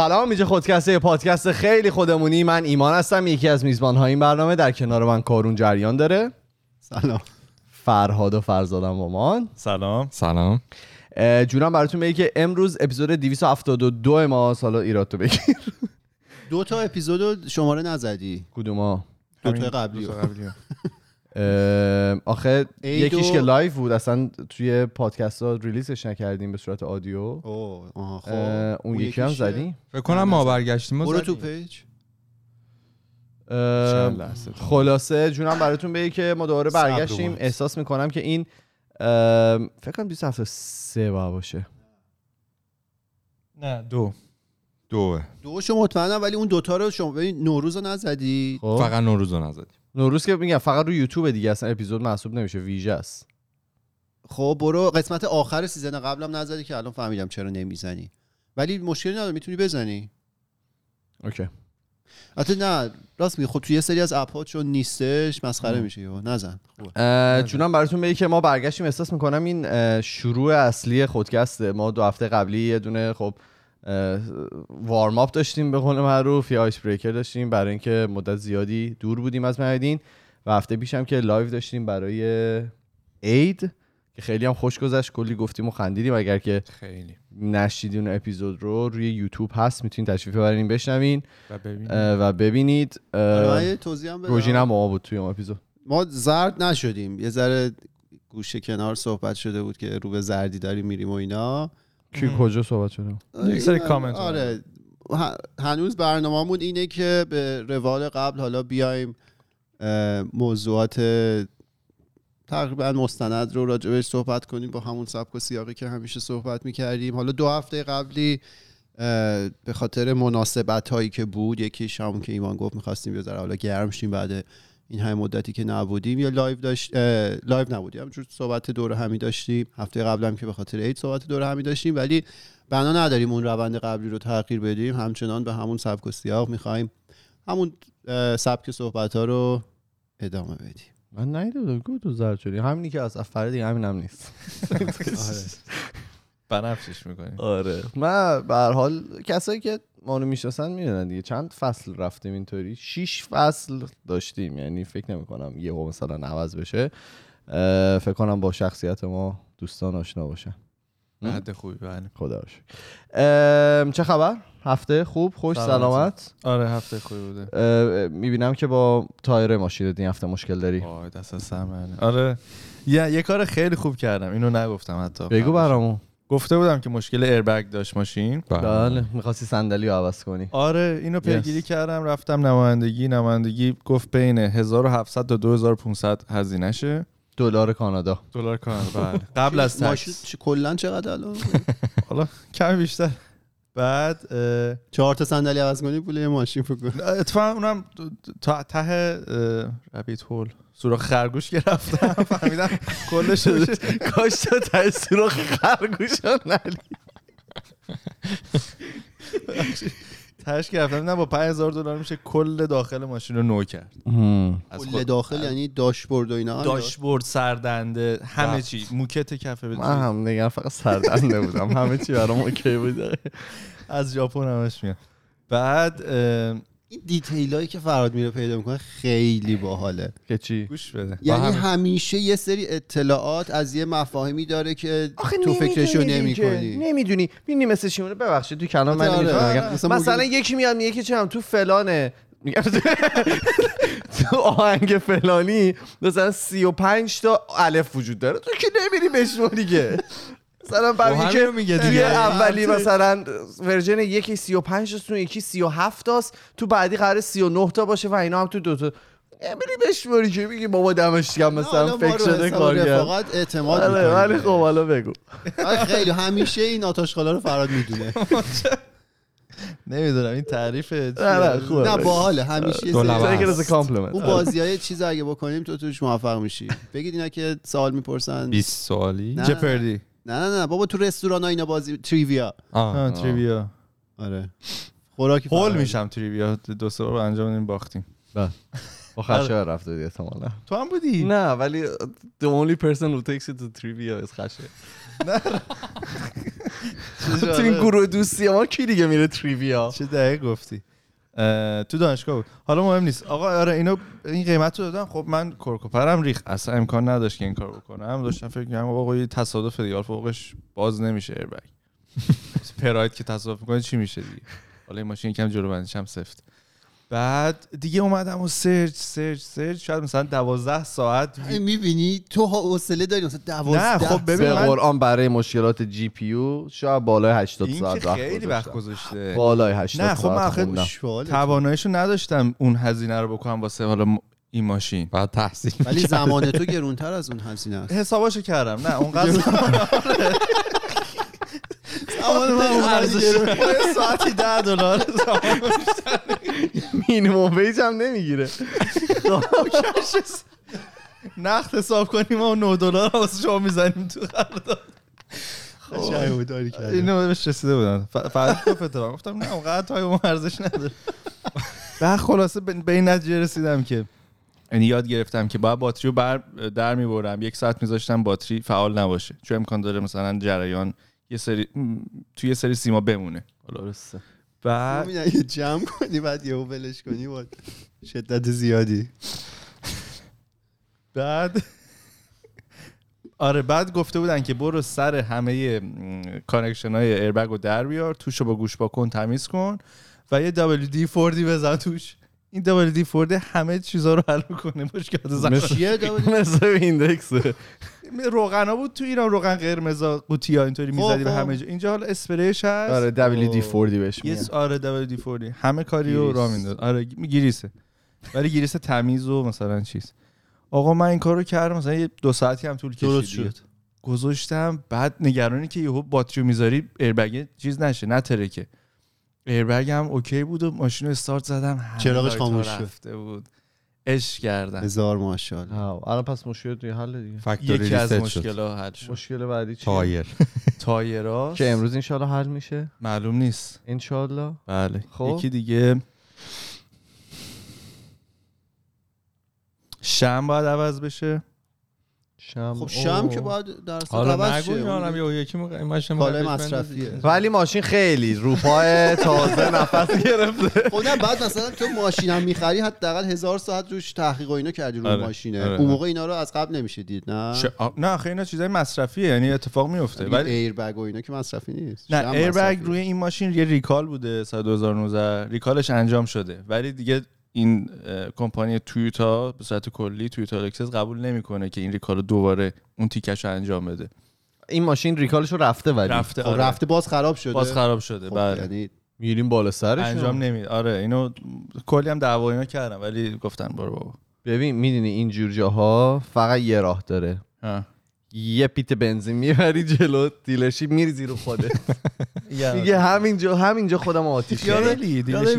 سلام اینجا خودکسته پادکست خیلی خودمونی. من ایمان هستم یکی از میزبان های این برنامه در کنار من کارون جریان داره. سلام. فرهاد و فرزادم مامان. سلام. سلام. جونم براتون بگی که امروز اپیزود 272 ما حالا ایراد تو بگیر. دو تا اپیزود شماره نزدی. کدوما دو تا قبلی. دو آخه یکیش که live بود اصلا توی پادکست ها release ش نکردیم به صورت audio. اوه خب. اه، اون یکی هم؟ زدیم. فکر کنم ما برگشتیم. برو تو. page. خلاصه جونم براتون بگی که ما دوباره برگشتیم. احساس می‌کنم که این فکر کنم 273 باید باشه. نه دو. دوه. دوشو مطمئنم ولی اون دوتا رو شما نوروز رو نزدی خب. فقط نوروز رو نزدیم. نوروز که میگم فقط رو یوتیوب دیگه اصلا اپیزود محسوب نمیشه ویژه است. خب برو قسمت آخر season قبلم نزدی که الان فهمیدم چرا نمی‌زنی. ولی مشکلی نداره می‌تونی بزنی. okay. البته نه راست میگی خب توی یه سری از app ها چون نیستش مسخره میشه یهو. نزن. جونم براتون بگی که ما برگشتیم احساس می‌کنم این شروع اصلی خودکسته. ما دو هفته قبلی یه دونه خب warm-up داشتیم به قول معروف یا icebreaker داشتیم برای اینکه مدت زیادی دور بودیم از مهدین و هفته پیش هم که live داشتیم برای عید که خیلی هم خوش گذشت کلی گفتیم و خندیدیم. اگر که خیلی. نشیدین اون اپیزود رو روی یوتیوب هست می‌تونید تشریف ببرین بشنوین و ببین اه، و ببینید. آره، من یه توضیح هم بدم. روژین هم ما بود توی اون اپیزود. ما زرد نشدیم. یه ذره گوشه کنار صحبت شده بود که رو به زردی داریم میریم و اینا. کی کجا صحبت شده؟ یک سری این- کامنت آره. هنوز برنامه‌مون اینه که به روال قبل حالا بیایم موضوعات تقریبا مستند رو راجبش صحبت کنیم با همون سبک و سیاقی که همیشه صحبت می‌کردیم. حالا دو هفته قبلی به خاطر مناسبت هایی که بود یکیش همون که ایمان گفت می‌خواستیم یه ذره حالا گرم شیم بعد این همه مدتی که نبودیم یا لایو داشت لایو نبودیم. همینجور صحبت دور همی داشتیم. هفته قبلم که به خاطر عید صحبت دور همی داشتیم. ولی بنا نداریم اون روند قبلی رو تغییر بدیم. همچنان به همون سبک و سیاق می‌خوایم همون سبک صحبت ها رو ادامه بدیم. من نیده بودم کو تو زرد شدی. همینی که از افره دیگه همین هم نیست بنفشش می‌کنیم آره. من به هر حال کسایی که ما رو می‌شناسن می‌دونن دیگه. چند فصل رفتیم اینطوری؟ شیش فصل داشتیم. یعنی فکر نمی کنم یه مثلا عوض بشه. فکر کنم با شخصیت ما دوستان آشنا باشن. بعد خوبی بله. خدا چه خبر؟ هفته خوب خوش سلامتی. سلامت؟ آره هفته خوبی بوده. می‌بینم که با تایر ماشین این هفته مشکل داری. وای دست منه. آره. یه یه کار خیلی خوب کردم. اینو نگفتم حتی. بگو برامون. گفته بودم که مشکل ایربگ داشت ماشین. بله. می‌خواستی صندلی رو عوض کنی. آره اینو پیگیری Yes. کردم رفتم نمایندگی. نمایندگی گفت بین 1700 تا 2500 هزینه شه دلار کانادا. دلار کانادا بله. قبل از ماشین تکس. چ- کلا چقدر الان؟ حالا کمی بیشتر. بعد اه، چهار تا صندلی عوض کنی پول یه ماشین فکر اتفاقا اونم تا ته ربیت هول. سوراخ خرگوش گرفتم فهمیدم کلش کاش تو ته سوراخ خرگوش نلی. تهش گرفتم نه با 5000 دلار میشه کل داخل ماشین رو نو کرد. از کل داخل یعنی داشبورد و اینا. داشبورد سردنده همه. چی. موکت کف من هم نگرم فقط سردنده بودم. همه چی برام اوکی بود از ژاپن همش میاد. بعد این دیتیل هایی که فراد میره پیدا می‌کنه خیلی باحاله. که چی؟ گوش بده. یعنی هم- همیشه یه سری اطلاعات از یه مفاهیمی داره که تو فکرشو نمی‌دونی نمی دیگه. کنی نمی‌دونی. ببینی مثل شیمونه ببخشید تو کلام من آره، نمی‌تونم آره. مثلا مثلا یکی میاد میگه که چم تو فلانه. میگم تو آهنگ فلانی مثلا 35 تا الف وجود داره. تو که نمیری بشماری دیگه. مثلا خب بعد همین که میگه دیگه. اولی مثلا ورژن یکی 35 تاست تو یکی 37 تاست تو بعدی قرار 39 تا باشه و اینا هم تو دو تا. نمیری بشماری که میگی بابا دمش گرم مثلا فکر شده کار کرد رفاقت اعتماد آره ولی. خب حالا بگو. آره، خیلی همیشه این آتاشخالا رو فراد می‌دونه. نمی‌دونم این تعریف نه نه خوبه. نه. باحاله همیشه compliment. اون بازی های چیز اگه بکنیم تو توش موفق میشی. بگید اینا که سوال می‌پرسن. 20 سوالی. جپردی. نه نه نه بابا تو رستوران ها اینا بازی تریویا. آه. آه، تریویا. آره. خوراکی هول. میشم تریویا. دو سه بار انجام این باختیم. بله. با خشه رفته بودی احتمالا؟ تو هم بودی؟ نه ولی the only person who takes you to trivia is خشه تو این گروه دوستی ما کی دیگه میره trivia چه دقیق گفتی؟ تو دانشگاه بود. حالا مهم نیست. آقا آره اینو این قیمت رو دادم خب من کرک و پرم ریخت اصلا امکان نداشت که این کار بکنم. داشتم فکر می‌کردم آقا یه تصادف دیگه فوقش باز نمیشه airbag پراید که تصادف می‌کنه چی میشه دیگه؟ حالا این ماشین یکم جلو بندش هم سفت. بعد دیگه اومدم و search search search. شاید مثلا دوازده ساعت می‌بینی؟ تو ها حوصله داری مثلا دوازده نه خب ببین به من قرآن برای مشکلات جی پی یو شاید بالای 80 این ساعت وقت خیلی وقت. گذاشته. بالای 80 نه، خب من. تواناییشو نداشتم اون هزینه رو بکنم واسه حالا م- این ماشین. بعد تحصیل ولی زمان تو گرونتر از اون هزینه است. حساباشو کردم. نه اونقدر زمان من یه ساعتی ده دلار مینیمم ویج هم نمی‌گیره. نقد حساب کنیم ما 9 دلار واسه شما می‌زنیم تو قرارداد. بود، داری کردی. اینو بهش رسیده بودن فقط گفت اتفاق گفتم نه اونقدر تای اون ارزش نداره. بعد خلاصه به به این نتیجه رسیدم که یعنی یاد گرفتم که باید باتری رو بر در می‌برم. یک ساعت میذاشتم باتری فعال نباشه. چون امکان داره مثلا جریان یه سری م، توی یه سری سیما بمونه. درسته. بعد اگه جمع کنی بعد یهو ولش کنی با شدت زیادی. بعد آره بعد گفته بودن که برو سر همه connection های airbag رو در بیار توش رو با گوش پاک کن تمیز کن و یه WD 40 بزن توش. این WD 40 همه چیزا رو حل می‌کنه مشکلات زمان. مثل ایندکسه روغنا بود تو ایران روغن قرمز قوطی ها اینطوری می‌زدی به خب. همه جا. اینجا حالا اسپریش هست. آره WD-40 بهش یه میگن. س- آره WD 40 همه کاری رو گریس. راه میندازه آره گریسه ولی گریس تمیز و مثلا چیز. آقا من این کارو کردم مثلا یه دو ساعتی هم طول کشید. گذاشتم بعد نگرانی که یهو باتری می‌ذاری airbag چیز نشه نترکه airbag هم okay بود و ماشین رو استارت زدم. چراغش خاموش. رفته بود. اش کردم هزار ماشاءالله. آه، الان پس مشکل دیگه حل دیگه. یکی از مشکل حل شد. مشکل بعدی چیه؟ تایر تایرها که امروز انشالله حل میشه. معلوم نیست. انشالله بله. خب. یکی دیگه. شم باید عوض بشه. شم. خب شم که باید در حالا عوض نگو هم یه یکی موقع این ماشین کالای مصرفیه. ولی ماشین خیلی رو پای تازه نفس گرفته. خب نه بعد مثلا تو ماشین هم می‌خری حداقل هزار ساعت روش تحقیق و اینا کردی رو آره. ماشینه. آره. اون موقع اینا رو از قبل نمیشه دید نه؟ ش... آ- نه آخه اینا چیزای مصرفیه یعنی اتفاق میفته ولی airbag و اینا که مصرفی نیست. نه airbag. روی این ماشین یه recall بوده سال 2019 recall ش انجام شده. ولی دیگه این کمپانی تویوتا به صورت کلی تویوتا لکسس قبول نمی‌کنه که این recall دوباره اون تیکش رو انجام بده. این ماشین recall ش رو رفته ولی. رفته خب آره. رفته باز خراب شده. باز خراب شده خب بله. یعنی میریم بالا سرش. انجام نمید آره اینو کلی هم دعوا اینا کردم ولی گفتن برو بابا. ببین می‌دونی این جور جاها فقط یه راه داره. ها. یه پیت بنزین می‌بری جلو dealership میریزی رو خودت دیگه همینجا همینجا خودم آتیش یاد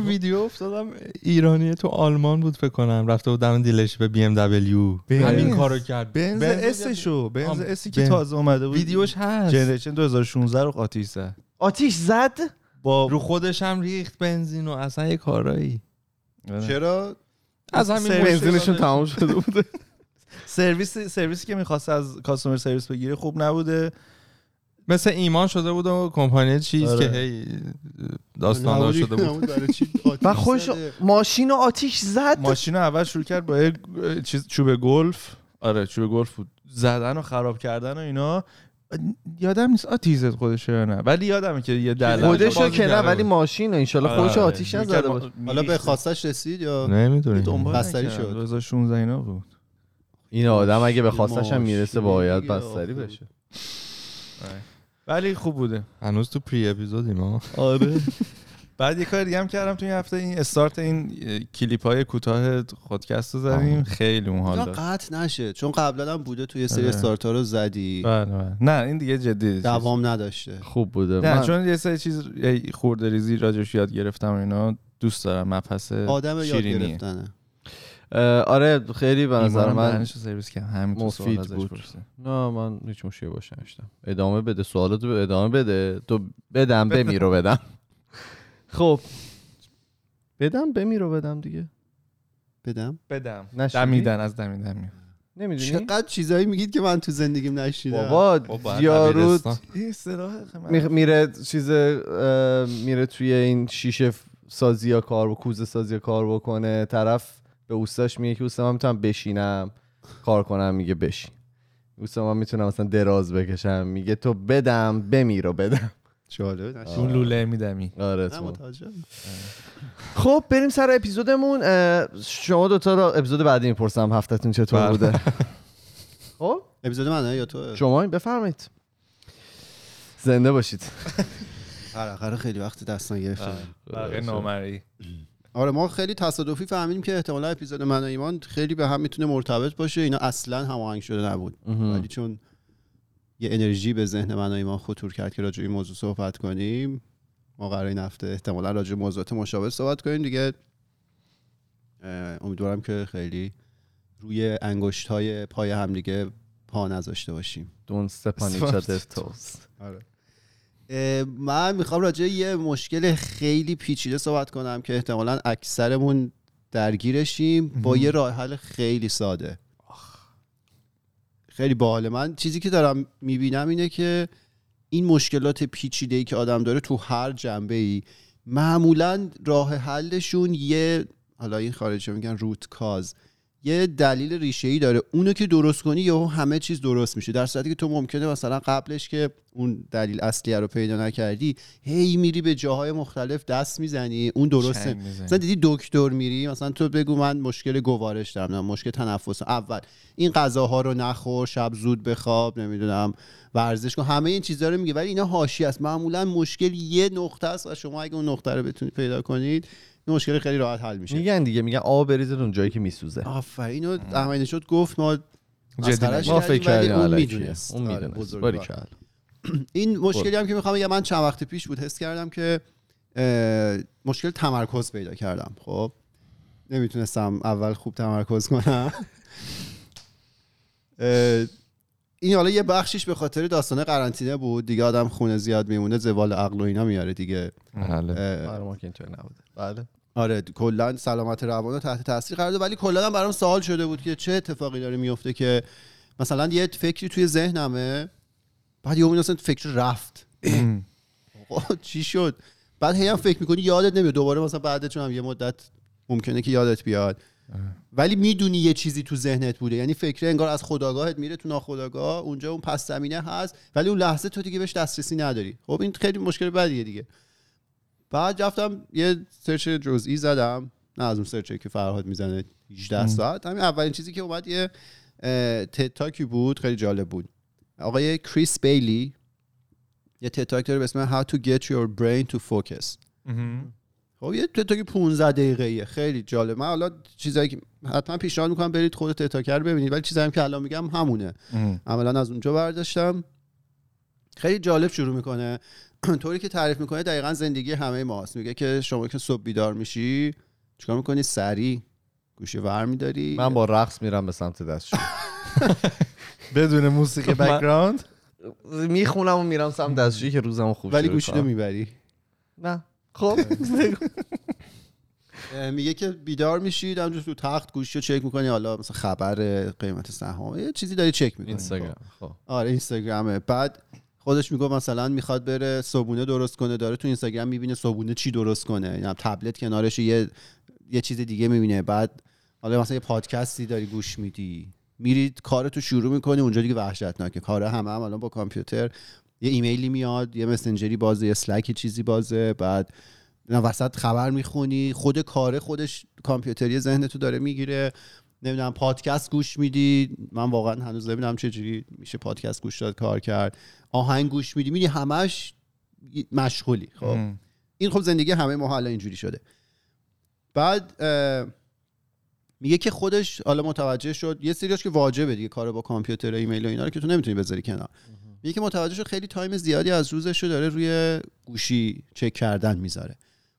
ویدیو افتادم ایرانی تو آلمان بود فکر کنم رفته بود دم dealership بی ام دبلیو. همین کارو کرد. بنز S شو بنز S ی که. تازه اومده بود. ویدیوش هست. generation 2016 رو قاطی زد. آتیش زد؟ با رو خودش هم ریخت بنزین و اصلا یه کارایی. چرا؟ از همین بنزینشون مشکل تمام شده بوده سرویس سرویسی که می‌خواست از کاستومر سرویس بگیره خوب نبوده. مثل ایمان شده بود و کمپانی چیز آره. که هی داستان شده بود. و خوش؟ ماشین رو آتیش زد. ماشین اول شروع کرد با یه چیز چوب گلف. آره چوب گلف بود. زدن و خراب کردن و اینا. یادم نیست آتیزت خودشه یا نه. ولی یادمه که یه دل خودشو که نه ولی بود. ماشین انشالله خودش آره. آتیش نزده بود حالا به خواستش رسید یا نمی‌دونی بستری. شد. 2016 اینا بود. این آدم اگه به خواستش هم می‌رسه باید. بستری بشه. ولی خوب بوده. هنوز تو پری اپیزودیم ها آره. بعد یه کار دیگه هم کردم تو این هفته این استارت این کلیپ های کوتاه خودکست رو زدیم. خیلی اون حال داد قطع نشه. چون قبلا هم بوده توی سری آره. استارت ها رو زدی. بله بله. نه این دیگه جدی دوام نداشته. خوب بوده. نه من- چون یه سری چیز خورده ریزی راجش یاد گرفتم و اینا. دوست دارم مبحث آدم یاد شیرینیه. گرفتنه. آره خیلی به نظر من دهنشو سرویس کرد. همین تو سوال مفید ازش بود. نه من هیچ مشکلی باشه نشتم ادامه بده سوالاتو به ادامه بده. تو بدم بمیرو بدم. خب. بدم بمیرو بدم دیگه. بدم؟ بدم؟ دمیدن از دمیدن میاد. نمی‌دونی؟ چقدر چیزایی میگید که من تو زندگیم نشیدم. بابا یارو میره چیز میره توی این شیشه سازی یا کار و کوزه سازی کار بکنه. طرف به اوستاش میگه که اوستا من می‌تونم بشینم کار کنم میگه بشین. اوستا من می‌تونم مثلا دراز بکشم میگه تو بدم بمیر و بدم. جالب اون لوله میدمی. آره تو. متوجهم. خب بریم سر اپیزودمون. شما دوتا رو اپیزود بعدی می‌پرسم. هفتهتون چطور بله. بوده؟ خب. اپیزود منه یا تو؟ شما بفرمایید. زنده باشید. قرقره خیلی وقت دستان گرفتم بقیه نامری. آره ما خیلی تصادفی فهمیدیم که احتمالا اپیزود من و ایمان خیلی به هم می‌تونه مرتبط باشه. اینا اصلا هماهنگ شده نبود. ولی چون یه انرژی به ذهن من و ایمان خطور کرد که راجع به این موضوع صحبت کنیم ما قرار این هفته احتمالا راجع به موضوعات مشابه صحبت کنیم. دیگه امیدوارم که خیلی روی انگشت های پای همدیگه پا نذاشته باشیم. دون دستوس آره. من می‌خوام راجع به یه مشکل خیلی پیچیده صحبت کنم که احتمالا اکثرمون درگیرشیم با یه راه حل خیلی ساده. خیلی باحال من چیزی که دارم می‌بینم اینه که این مشکلات پیچیده ای که آدم داره تو هر جنبه ای معمولا راه حلشون یه حالا این خارجی میگن روت کاز یه دلیل ریشه ای داره. اونو که درست کنی یهو همه چیز درست میشه. در صورتی که تو ممکنه مثلا قبلش که اون دلیل اصلی رو پیدا نکردی هی میری به جاهای مختلف دست می‌زنی اون درسته. مثلا دیدی دکتر میری مثلا تو بگو من مشکل گوارش دارم نه مشکل تنفس. اول این غذاها رو نخور شب زود بخواب نمی‌دونم ورزش کن. همه این چیزها رو میگه ولی اینا حاشیه است. معمولا مشکل یه نقطه است و شما اگه اون نقطه رو بتونید پیدا کنید این مشکل خیلی راحت حل میشه. میگن دیگه میگن آب بریزید اون جایی که میسوزه. آفرین اینو احمدی شد گفت ما ما فکر کردیم اون. می‌دونست. اون آره، می‌دونست. این مشکلی هم که می‌خوام بگم من چند وقت پیش بود حس کردم که مشکل تمرکز پیدا کردم. خب نمی‌تونستم اول خوب تمرکز کنم. این حالا یه بخشیش به خاطر داستان قرنطینه بود. دیگه آدم خونه زیاد میمونه زوال عقل و اینا میاره دیگه. بله. آره که اینطور نبوده. بله. آره کلا سلامت روان رو تحت تاثیر قرار داد. ولی کلا هم برام سوال شده بود که چه اتفاقی داره میفته که مثلا یه فکری توی ذهنمه بعد یهو مثلا فکر رفت. چی شد؟ بعد هی هم فکر می‌کنی یادت نمیاد. دوباره مثلا بعد چون هم یه مدت ممکنه که یادت بیاد. ولی می‌دونی یه چیزی تو ذهنت بوده. یعنی فکر انگار از خداگاهت میره تو ناخداگاه اونجا اون پس زمینه هست ولی اون لحظه تو دیگه بهش دسترسی نداری. خب این خیلی مشکل بدیه دیگه. بعد رفتم یه سرچ جزئی زدم. نه از اون سرچی که فرهاد می‌زنه 18 ساعت. همین اولین چیزی که اومد یه اه، تد تاکی بود. خیلی جالب بود. آقای کریس بیلی یه تد تاک داره به اسم How to get your brain to focus. خب یه تد تاک 15 دقیقه‌ایه. خیلی جالب. من حالا چیزایی که حتما پیشنهاد می‌کنم برید خود تد تاک رو ببینید. ولی چیزایی هم که الان میگم همونه. عملا از اونجا برداشتم. خیلی جالب شروع می‌کنه. طوری که تعریف می‌کنه دقیقا زندگی همه ماست. میگه که شما که صبح بیدار میشی چیکار می‌کنی؟ سری. گوشه ور میداری. من با رقص میرم به سمت دستشوی بدون موسیقی خب بک‌گراند می‌خونم و میرم سمت دستشویی که روزمو خوب ولی گوشی رو. می‌بری نه. خب. میگه که بیدار میشید همجور تو تخت گوشی رو چک می‌کنی حالا مثلا خبر قیمت سهام یه چیزی داری چک می‌کنی. اینستاگرام خب. آره اینستاگرامه بعد خودش میگه مثلا می‌خواد بره صبونه درست کنه داره تو اینستاگرام می‌بینه صبونه چی درست کنه. یعنی تبلت کنارش یه یه چیز دیگه می‌بینه. بعد حالا مثلا یه پادکستی داری گوش میدی. میرید کارتو شروع می‌کنی اونجا دیگه وحشتناکه. کار همه هم الان با کامپیوتر یه ایمیلی میاد یه مسنجری بازه یه اسلک یه چیزی بازه بعد وسط خبر می‌خونی خود کاره خودش کامپیوتری ذهنتو داره می‌گیره. نمی‌دونم پادکست گوش میدی. من واقعا هنوز نمی‌دونم چجوری میشه پادکست گوش داد کار کرد. آهنگ گوش میدی میدی همش مشغولی خب. این خب زندگی همه ما حالا اینجوری شده. بعد میگه که خودش حالا متوجه شد یه سریاش که واجبه دیگه کار با کامپیوتر و ایمیل و اینا رو که تو نمی‌تونی بذاری کنار. که متوجه شد خیلی time زیادی از روزش رو داره روی گوشی چک کردن می‌ذاره.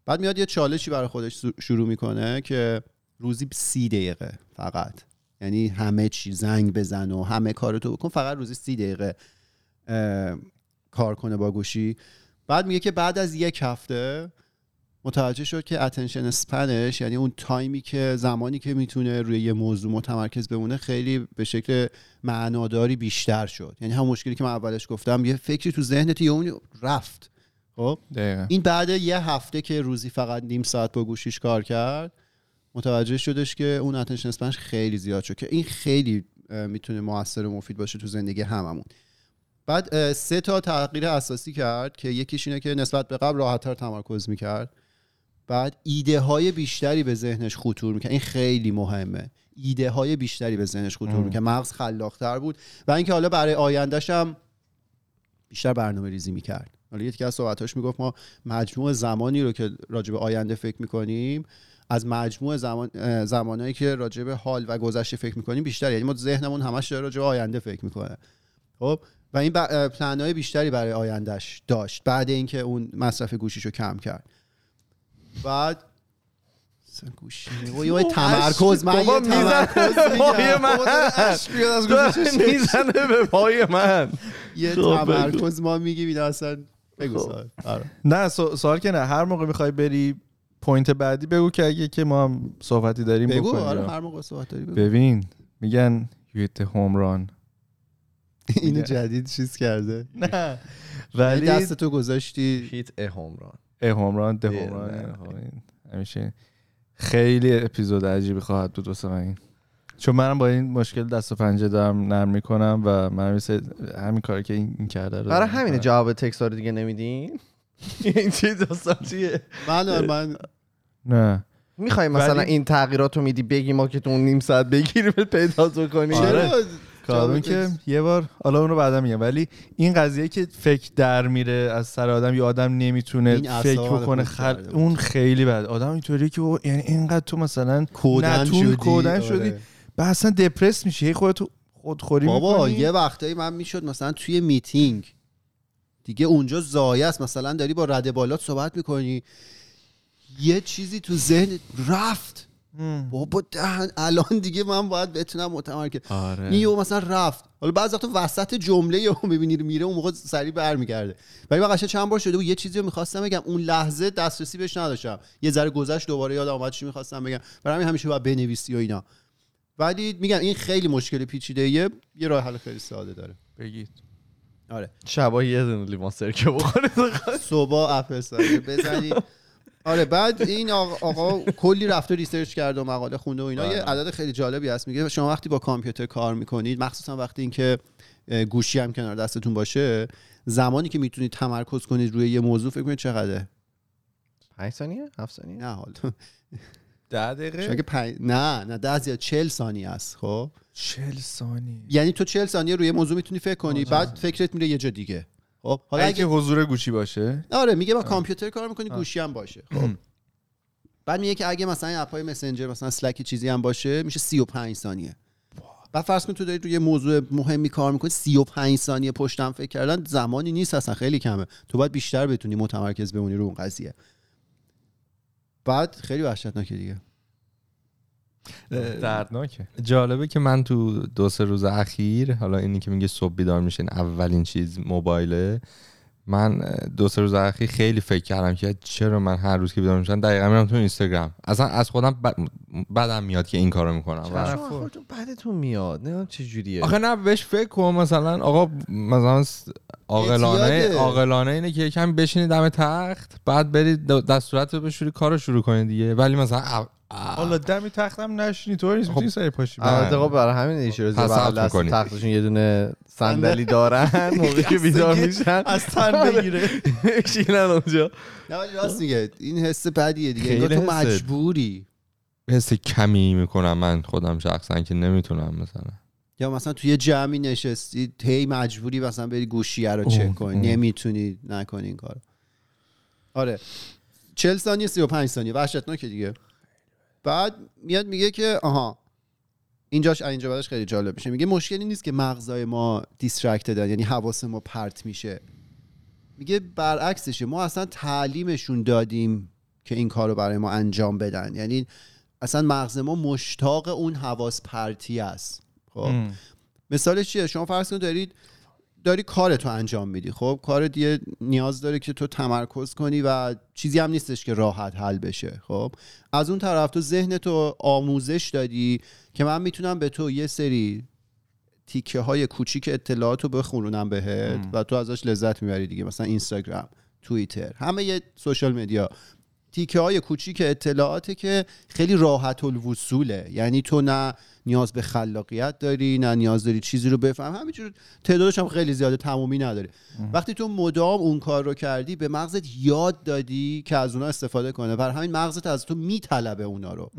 بعد میاد یه چالشی برای خودش شروع می‌کنه که روزی سی دقیقه فقط. یعنی همه چی زنگ بزن و همه کارتو بکن فقط روزی سی دقیقه کار کنه با گوشی. بعد میگه که بعد از یک هفته متوجه شد که attention span ش یعنی اون تایمی که زمانی که می‌تونه روی یه موضوع متمرکز بمونه خیلی به شکل معناداری بیشتر شد. یعنی هم مشکلی که من اولش گفتم یه فکری تو ذهنت یه اون رفت. خب؟ این بعد یه هفته که روزی فقط نیم ساعت با گوشیش کار کرد متوجه شدش که اون attention span ش خیلی زیاد شد که این خیلی می‌تونه موثر و مفید باشه تو زندگی هممون. بعد سه تا تغییر اساسی کرد که یکیش اینه که نسبت به قبل راحتتر تمرکز می‌کرد. بعد ایده های بیشتری به ذهنش خطور می‌کرد. این خیلی مهمه. ایده های بیشتری به ذهنش خطور. می‌کرد. مغز خلاقتر بود. و اینکه حالا برای آیندهش هم بیشتر برنامه ریزی می‌کرد. حالا یکی از صحبتاش می‌گفت ما مجموع زمانی رو که راجع به آینده فکر می‌کنیم از مجموع زمان اه، زمانایی که راجع به حال و گذشته فکر می‌کنیم بیشتر یعنی ما ذهنمون همش داره راجع به آینده فکر می‌کنه. خب؟ و این پلنهای بیشتری برای آیندهش داشت. بعد اینکه اون مصرف گوشیشو کم کرد. بعد گوشی وای، تمرکز من یه تمرکز پای میگم من می‌زنه به پای من یه خب،. تمرکز ما میگیم اینا اصلا بگو خب. سوال. آره. نه سو- سوال که نه هر موقع می‌خوای بری point بعدی بگو که اگه که ما هم صحبتی داریم بگو بکنیم. آره هر موقع صحبت داری بگو ببین میگن you hit home run اینو. جدید چیز کرده نه ولی ولی دست تو گذاشتی hit a home run home run the the home run. همیشه خیلی اپیزود عجیبی خواهد بود واسه من. این چون منم با این مشکل دست و پنجه دارم نرم می‌کنم و من مثل همین کاری که این, این کرده رو برای همین. جواب تکس رو دیگه نمیدین؟ این چی داستان چیه؟ من من نه. می‌خوای مثلا این تغییرات رو میدی بگی ما که تو اون نیم ساعت بگیریم پیدا تو کنی آره. چرا کارون که؟ یه بار حالا اونو بعدا میگم ولی این قضیه که فکر در میره از سر آدم یا آدم نمی‌تونه فکر بکنه خل... اون خیلی بد. آدم اینطوری که یعنی اینقدر تو مثلا کودن شدی. کودن آره. شدی. بعد اصلا دپرس میشی. هی خودتو خودخوری بابا می‌کنی. یه وقتایی من می‌شد مثلا توی میتینگ. دیگه اونجا زایه است. مثلا داری با رده بالات صحبت می‌کنی. یه چیزی تو ذهن رفت. بابا دهن الان دیگه من باید بتونم متمرکز آره. این یهو مثلا رفت. حالا بعضی وقتا وسط جمله یهو می‌بینی میره اون موقع سریع برمیگرده. ولی من قشنگ چند بار شده و یه چیزی رو می‌خواستم بگم. اون لحظه دسترسی بهش نداشتم. یه ذره گذشت دوباره یادم اومد چی می‌خواستم بگم. برای همین همیشه باید بنویسی و اینا. ولی میگم این خیلی مشکل پیچیده یه یه راه حل خیلی ساده داره. بگید. آره. شبا یه دونه لیوان سرکه بخوره صبح apple cider بزنی آره بعد این آقا, آقا کلی رفته research کرده و مقاله خونده و اینا. یه عدد خیلی جالبی هست. میگه شما وقتی با کامپیوتر کار می‌کنید مخصوصا وقتی اینکه گوشی هم کنار دستتون باشه زمانی که می‌تونید تمرکز کنید روی یه موضوع فکر کنید چقدره؟ 5 ثانیه؟ 7 ثانیه؟ نه حال ده دقیقه؟ شاید که پنج... نه نه ده زیاد 40 ثانیه است خب. چل ثانیه. یعنی تو 40 ثانیه روی موضوع می‌تونی فکر کنی. بعد فکرت میره یه جا دیگه. خب حالا اگه اگه حضور گوشی باشه. آره میگه با کامپیوتر کار می‌کنی آه. گوشی هم باشه. خب. بعد میگه که اگه مثلا این اپای مسنجر مثلا اسلک چیزی هم باشه میشه 35 ثانیه. بعد فرض کن تو داری روی یه موضوع مهمی کار می‌کنی 35 ثانیه پشتم فکر کردن زمانی نیست اصلا خیلی کمه. تو باید بیشتر بتونی متمرکز بمونی رو اون قضیه. بعد خیلی وحشتناکه دیگه. دردناکه جالبه که من تو دو سه روز اخیر حالا اینی که میگه صبح بیدار میشین اولین چیز موبایله. من دو سه روز اخیر خیلی فکر کردم که چرا من هر روز که بیدار میشم دقیقا میرم تو اینستاگرام. اصلا از خودم ب- بدم میاد که این کارو می‌کنم. شما خودتون بعدتون میاد. نه چه جوریه. آخه نه بهش فکر کن. مثلا آقا مثلا عاقلانه. عاقلانه اینه که یکم بشینی دم تخت بعد برید دستورت رو بشوری کارو شروع کنید دیگه. ولی مثلا حالا دمی تختم نشینی تو نیست می‌تونی سری پاشی البته خب برای همین ثبت دست می‌کنی. تختشون یه دونه صندلی دارن موقعی که بیدار میشن. از تن بگیره. میشینن اونجا. نه ولی راست میگه. این حس بدیه دیگه. تو حس- مجبوری. حس کمی می‌کنم من خودم شخصا که نمی‌تونم مثلا. یا مثلا توی جمعی نشستی هی مجبوری مثلا بری گوشیه رو چک کنی. نمی‌تونی نکنی این کار آره. 40 ثانیه 35 ثانیه. وحشتناکه دیگه. بعد میاد میگه که آها اینجاش اینجا بعدش خیلی جالب میشه. میگه مشکلی نیست که مغزای ما دیسترکتدن یعنی حواس ما پرت میشه. میگه برعکسشه ما اصلا تعلیمشون دادیم که این کار رو برای ما انجام بدن. یعنی اصلا مغز ما مشتاق اون حواس پرتی است. خب. مثالش چیه؟ شما فرض کنید دارید داری کارتو انجام میدی. خب کار دیگه نیاز داره که تو تمرکز کنی و چیزی هم نیستش که راحت حل بشه. خب از اون طرف تو ذهن تو آموزش دادی که من می‌تونم به تو یه سری تیکه های کوچیک اطلاعات رو بخونونم بهت و تو ازش لذت می‌بری دیگه مثلا اینستاگرام توییتر همه یه سوشال مدیا تیکه های کوچیک اطلاعاته که خیلی راحت الوصوله یعنی تو نه نیاز به خلاقیت داری نه نیاز داری چیزی رو بفهم. همینجور تعدادش هم خیلی زیاده تمومی نداره. وقتی تو مدام اون کار رو کردی به مغزت یاد دادی که از اونا استفاده کنه. بر همین مغزت از تو میطلبه اونا رو.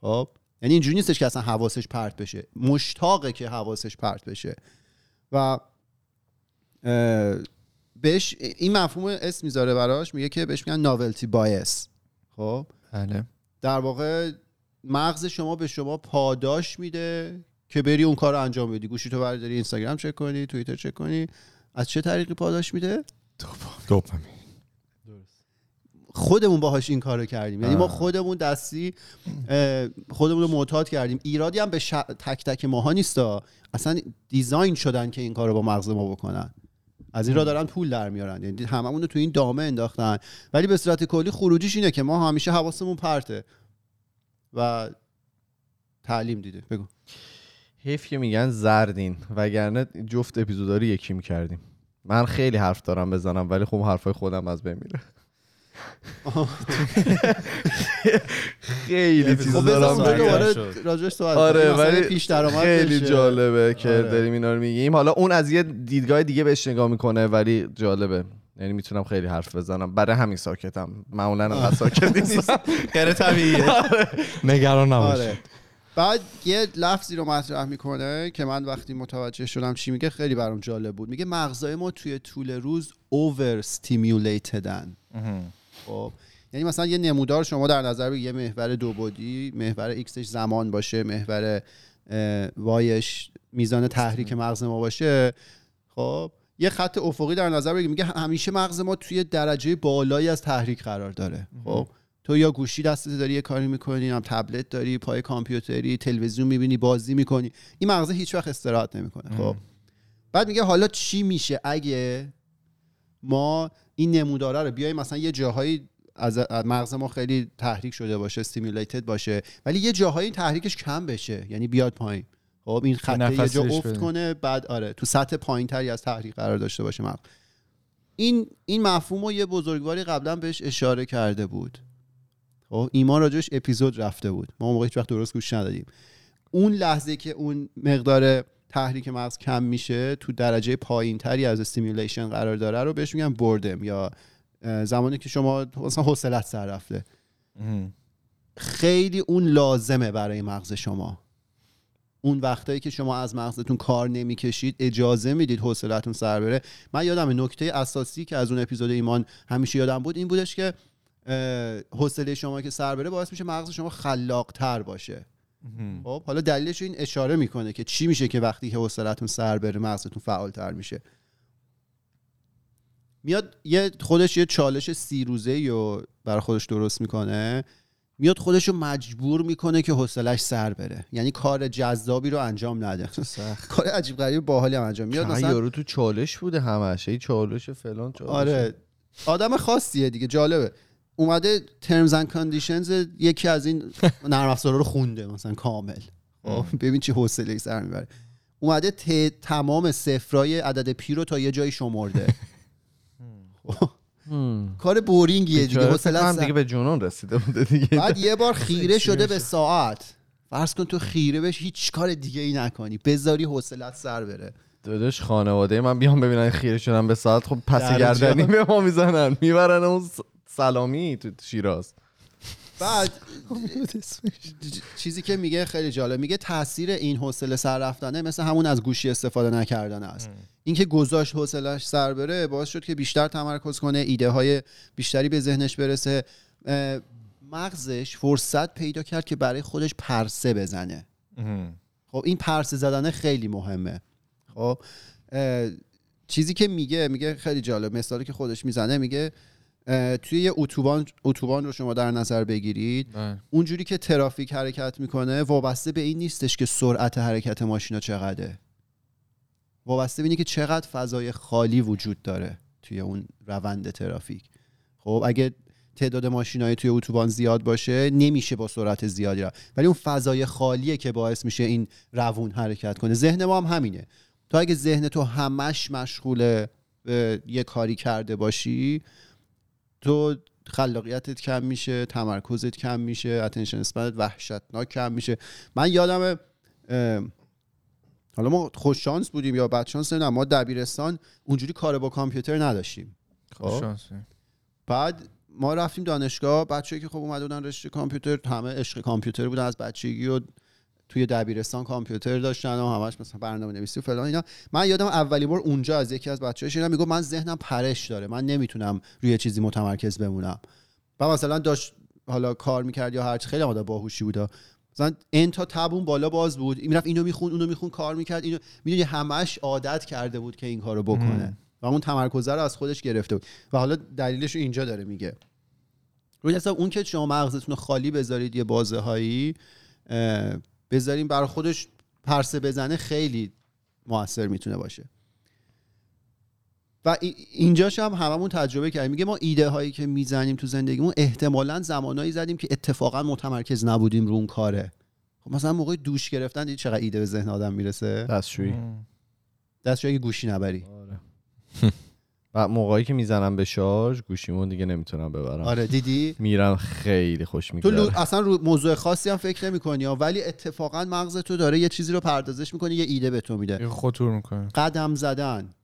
خب؟ یعنی اینجوری نیستش که اصلا حواسش پرت بشه. مشتاقه که حواسش پرت بشه. و بهش این مفهوم اسم می‌ذاره براش میگه که بهش میگن ناولتی بایس خب؟ بله. در واقع مغز شما به شما پاداش میده که بری اون کار رو انجام بدی. گوشی تو برداری اینستاگرام چک کنی توییتر چک کنی. از چه طریقی پاداش میده؟ دوپامین. خودمون باهاش این کارو کردیم. یعنی ما خودمون دستی خودمون رو معتاد کردیم. ایرادی هم به ش... تک تک ماها نیستا اصلا دیزاین شدن که این کارو با مغز ما بکنن. از این را دارن پول در میارن. یعنی هممون رو تو این دامه انداختن. ولی به صورت کلی خروجیش اینه که ما همیشه حواسمون پرته. و تعلیم دیده. بگو. حیف که میگن زردین. وگرنه جفت اپیزودا رو یکی می‌کردیم من خیلی حرف دارم بزنم ولی خب حرفای خودم از بین میره. خیلی چیز خب دارم. راجعش آره. مثلا ولی پیش درآمد خیلی. جالبه که آره. داریم اینا رو میگیم. حالا اون از یه دیدگاه دیگه بهش نگاه می‌کنه ولی جالبه. یعنی می‌تونم خیلی حرف بزنم. برای همین ساکتم. معمولا انقدر ساکت نیستم. غیر طبیعیه. نگران نباش. آره. بعد یه لفظی رو مطرح می‌کنه که من وقتی متوجه شدم چی میگه خیلی برام جالب بود. میگه مغزای ما توی طول روز overstimulated ن خب. یعنی مثلا یه نمودار شما در نظر بگیر یه محور دو بعدی محور X ش زمان باشه محور Y ش میزان تحریک مغز ما باشه. خب. یه خط افقی در نظر بگیر میگه همیشه مغز ما توی درجه بالایی از تحریک قرار داره. خب. تو یا گوشی دستت داری یه کاری می‌کنی هم تبلت داری پای کامپیوتری تلویزیون می‌بینی بازی می‌کنی. این مغزه هیچ وقت استراحت نمی‌کنه. خب. بعد میگه حالا چی میشه؟ اگه ما این نموداره رو بیایم مثلا یه جاهایی از مغز ما خیلی تحریک شده باشه استیمولیتد باشه ولی یه جاهایی تحریکش کم بشه یعنی بیاد پایین. خب این خط یه جا افت بده. کنه بعد آره تو سطح پایینتری از تحریک قرار داشته باشه مغز. این این مفهوم رو یه بزرگواری قبلا بهش اشاره کرده بود. خب ایمان راجش اپیزود رفته بود. ما اون موقع هیچ وقت درست گوش ندادیم. اون لحظه که اون مقدار تحریک مغز کم میشه تو درجه پایین تری از stimulation قرار داره رو بهش میگن boredom یا زمانی که شما مثلا حوصلت سر رفته. خیلی اون لازمه برای مغز شما. اون وقتایی که شما از مغزتون کار نمی‌کشید اجازه می‌دید حوصلتون سر بره. من یادم نکته اساسی که از اون اپیزود ایمان همیشه یادم بود این بودش که حوصله شما که سر بره باعث میشه مغز شما خلاقتر باشه. خب حالا دلیلش این اشاره می‌کنه که چی میشه که وقتی که حوصلتون سر بره مغزتون فعالتر میشه. میاد یه خودش یه چالش سی روزه رو برای خودش درست می‌کنه. میاد خودش رو مجبور می‌کنه که حوصلش سر بره. یعنی کار جذابی رو انجام نده. کار عجیب غریب باحالی هم انجام. میاد مثلا یارو تو چالش بوده همش. چالش فلان چالش. آره. آدم خاصیه دیگه جالبه. اومده terms and conditions یکی از این نرم افزارا رو خونده مثلا کامل. خب ببین چی حوصله سر می‌بره. اومده ت- تمام صفرای عدد پی رو تا یه جایی شمرده. خب. هم. کار بورینگیه دیگه حوصله سر- دیگه به جنون رسیده بوده دیگه. بعد یه بار خیره شده به ساعت. فرض کن تو خیره بش هیچ کار دیگه ای نکنی. بذاری حوصلت سر بره. داداش خانواده من بیان ببینن خیره شدن به ساعت. خب پس گردنی. به ما می‌زنن. می‌برن اون سلامی تو شیراز. بعد چیزی که میگه خیلی جالب. میگه تاثیر این حوصله سر رفتنه مثل همون از گوشی استفاده نکردن است. اینکه گذاشت حوصلش سر بره باعث شد که بیشتر تمرکز کنه ایده های بیشتری به ذهنش برسه. مغزش فرصت پیدا کرد که برای خودش پرسه بزنه. خب این پرسه زدن خیلی مهمه. خب چیزی که میگه میگه خیلی جالب. مثالی که خودش می‌زنه میگه توی یه اتوبان اتوبان رو شما در نظر بگیرید اونجوری که ترافیک حرکت می‌کنه وابسته به این نیستش که سرعت حرکت ماشینا چقدره. وابسته بینی که چقدر فضای خالی وجود داره توی اون روند ترافیک. خب اگه تعداد ماشینای توی اتوبان زیاد باشه نمیشه با سرعت زیادی را ولی اون فضای خالیه که باعث میشه این روون حرکت کنه. ذهن ما هم همینه. تو اگه ذهن تو همش مشغول به یه کاری کرده باشی تو خلاقیتت کم میشه تمرکزت کم میشه attention span ت وحشتناک کم میشه. من یادم حالا ما خوش شانس بودیم یا بد شانس نمی‌دونم ما دبیرستان اونجوری کار با کامپیوتر نداشتیم. خب؟ شانسی. بعد ما رفتیم دانشگاه بچه‌ای که خب اومده بودن رشته کامپیوتر همه عشق کامپیوتر بودن از بچگی و توی دبیرستان کامپیوتر داشتن و همش مثلا برنامه نویسی و فلان اینا. من یادم اولی بار اونجا از یکی از بچه‌ها شنیدم می‌گفت من ذهنم پرش داره من نمی‌تونم روی چیزی متمرکز بمونم. و مثلا داشت حالا کار می‌کرد یا هرچی خیلی آدم باهوشی بود. مثلا این تا تبون بالا باز بود. این می‌رفت اینو میخون اونو میخون کار می‌کرد اینو می‌دونی همش عادت کرده بود که این کارو بکنه. و اون تمرکز رو از خودش گرفته بود. و حالا دلیلش رو اینجا داره میگه. روی حساب اون که شما مغزتون رو خالی بذارید یه بازه هایی بذارین برای خودش پرسه بزنه خیلی موثر می‌تونه باشه. و ای- اینجاش هم هممون تجربه کردیم. میگه ما ایده هایی که می‌زنیم تو زندگیمون احتمالا زمانایی زدیم که اتفاقا متمرکز نبودیم رو اون کاره. خب مثلا موقع دوش گرفتن دیدی چقدر ایده به ذهن آدم می‌رسه؟ دستشویی. دست اگه گوشی نبری. آره. و موقعی که می‌زنم به شارژ گوشیمون دیگه نمی‌تونم ببرم. آره دیدی؟ میرم خیلی خوش تو میگذره. لو... اصلا رو موضوع خاصی هم فکر نمی کنی ولی اتفاقا مغز تو داره یه چیزی رو پردازش می‌کنه یه ایده به تو میده. یه خطور می‌کنه. قدم زدن.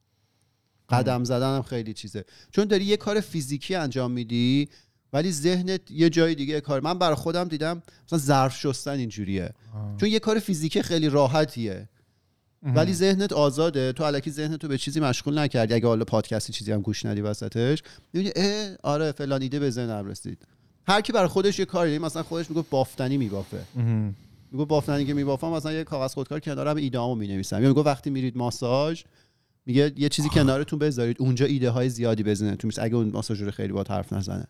قدم زدن هم خیلی چیزه. چون داری یه کار فیزیکی انجام میدی ولی ذهنت یه جای دیگه کار من برای خودم دیدم مثلا ظرف شستن اینجوریه. چون یه کار فیزیکی خیلی راحتیه. ولی ذهنت آزاده. تو الکی ذهنت رو به چیزی مشغول نکردی. اگه حالا پادکستی چیزی هم گوش ندی وسطش می‌بینی اه آره فلان ایده به ذهنم رسید. هر کی برای خودش یه کاری مثلا خودش میگه بافتنی میبافه. میگه بافتنی که میبافم مثلا یه کاغذ خودکار کنارم ایدهامو می‌نویسم. یا میگه وقتی میرید ماساژ میگه یه چیزی کنارتون بذارید. اونجا ایده های زیادی بزنه تو اگه اون ماساژور خیلی با حرف نزنه.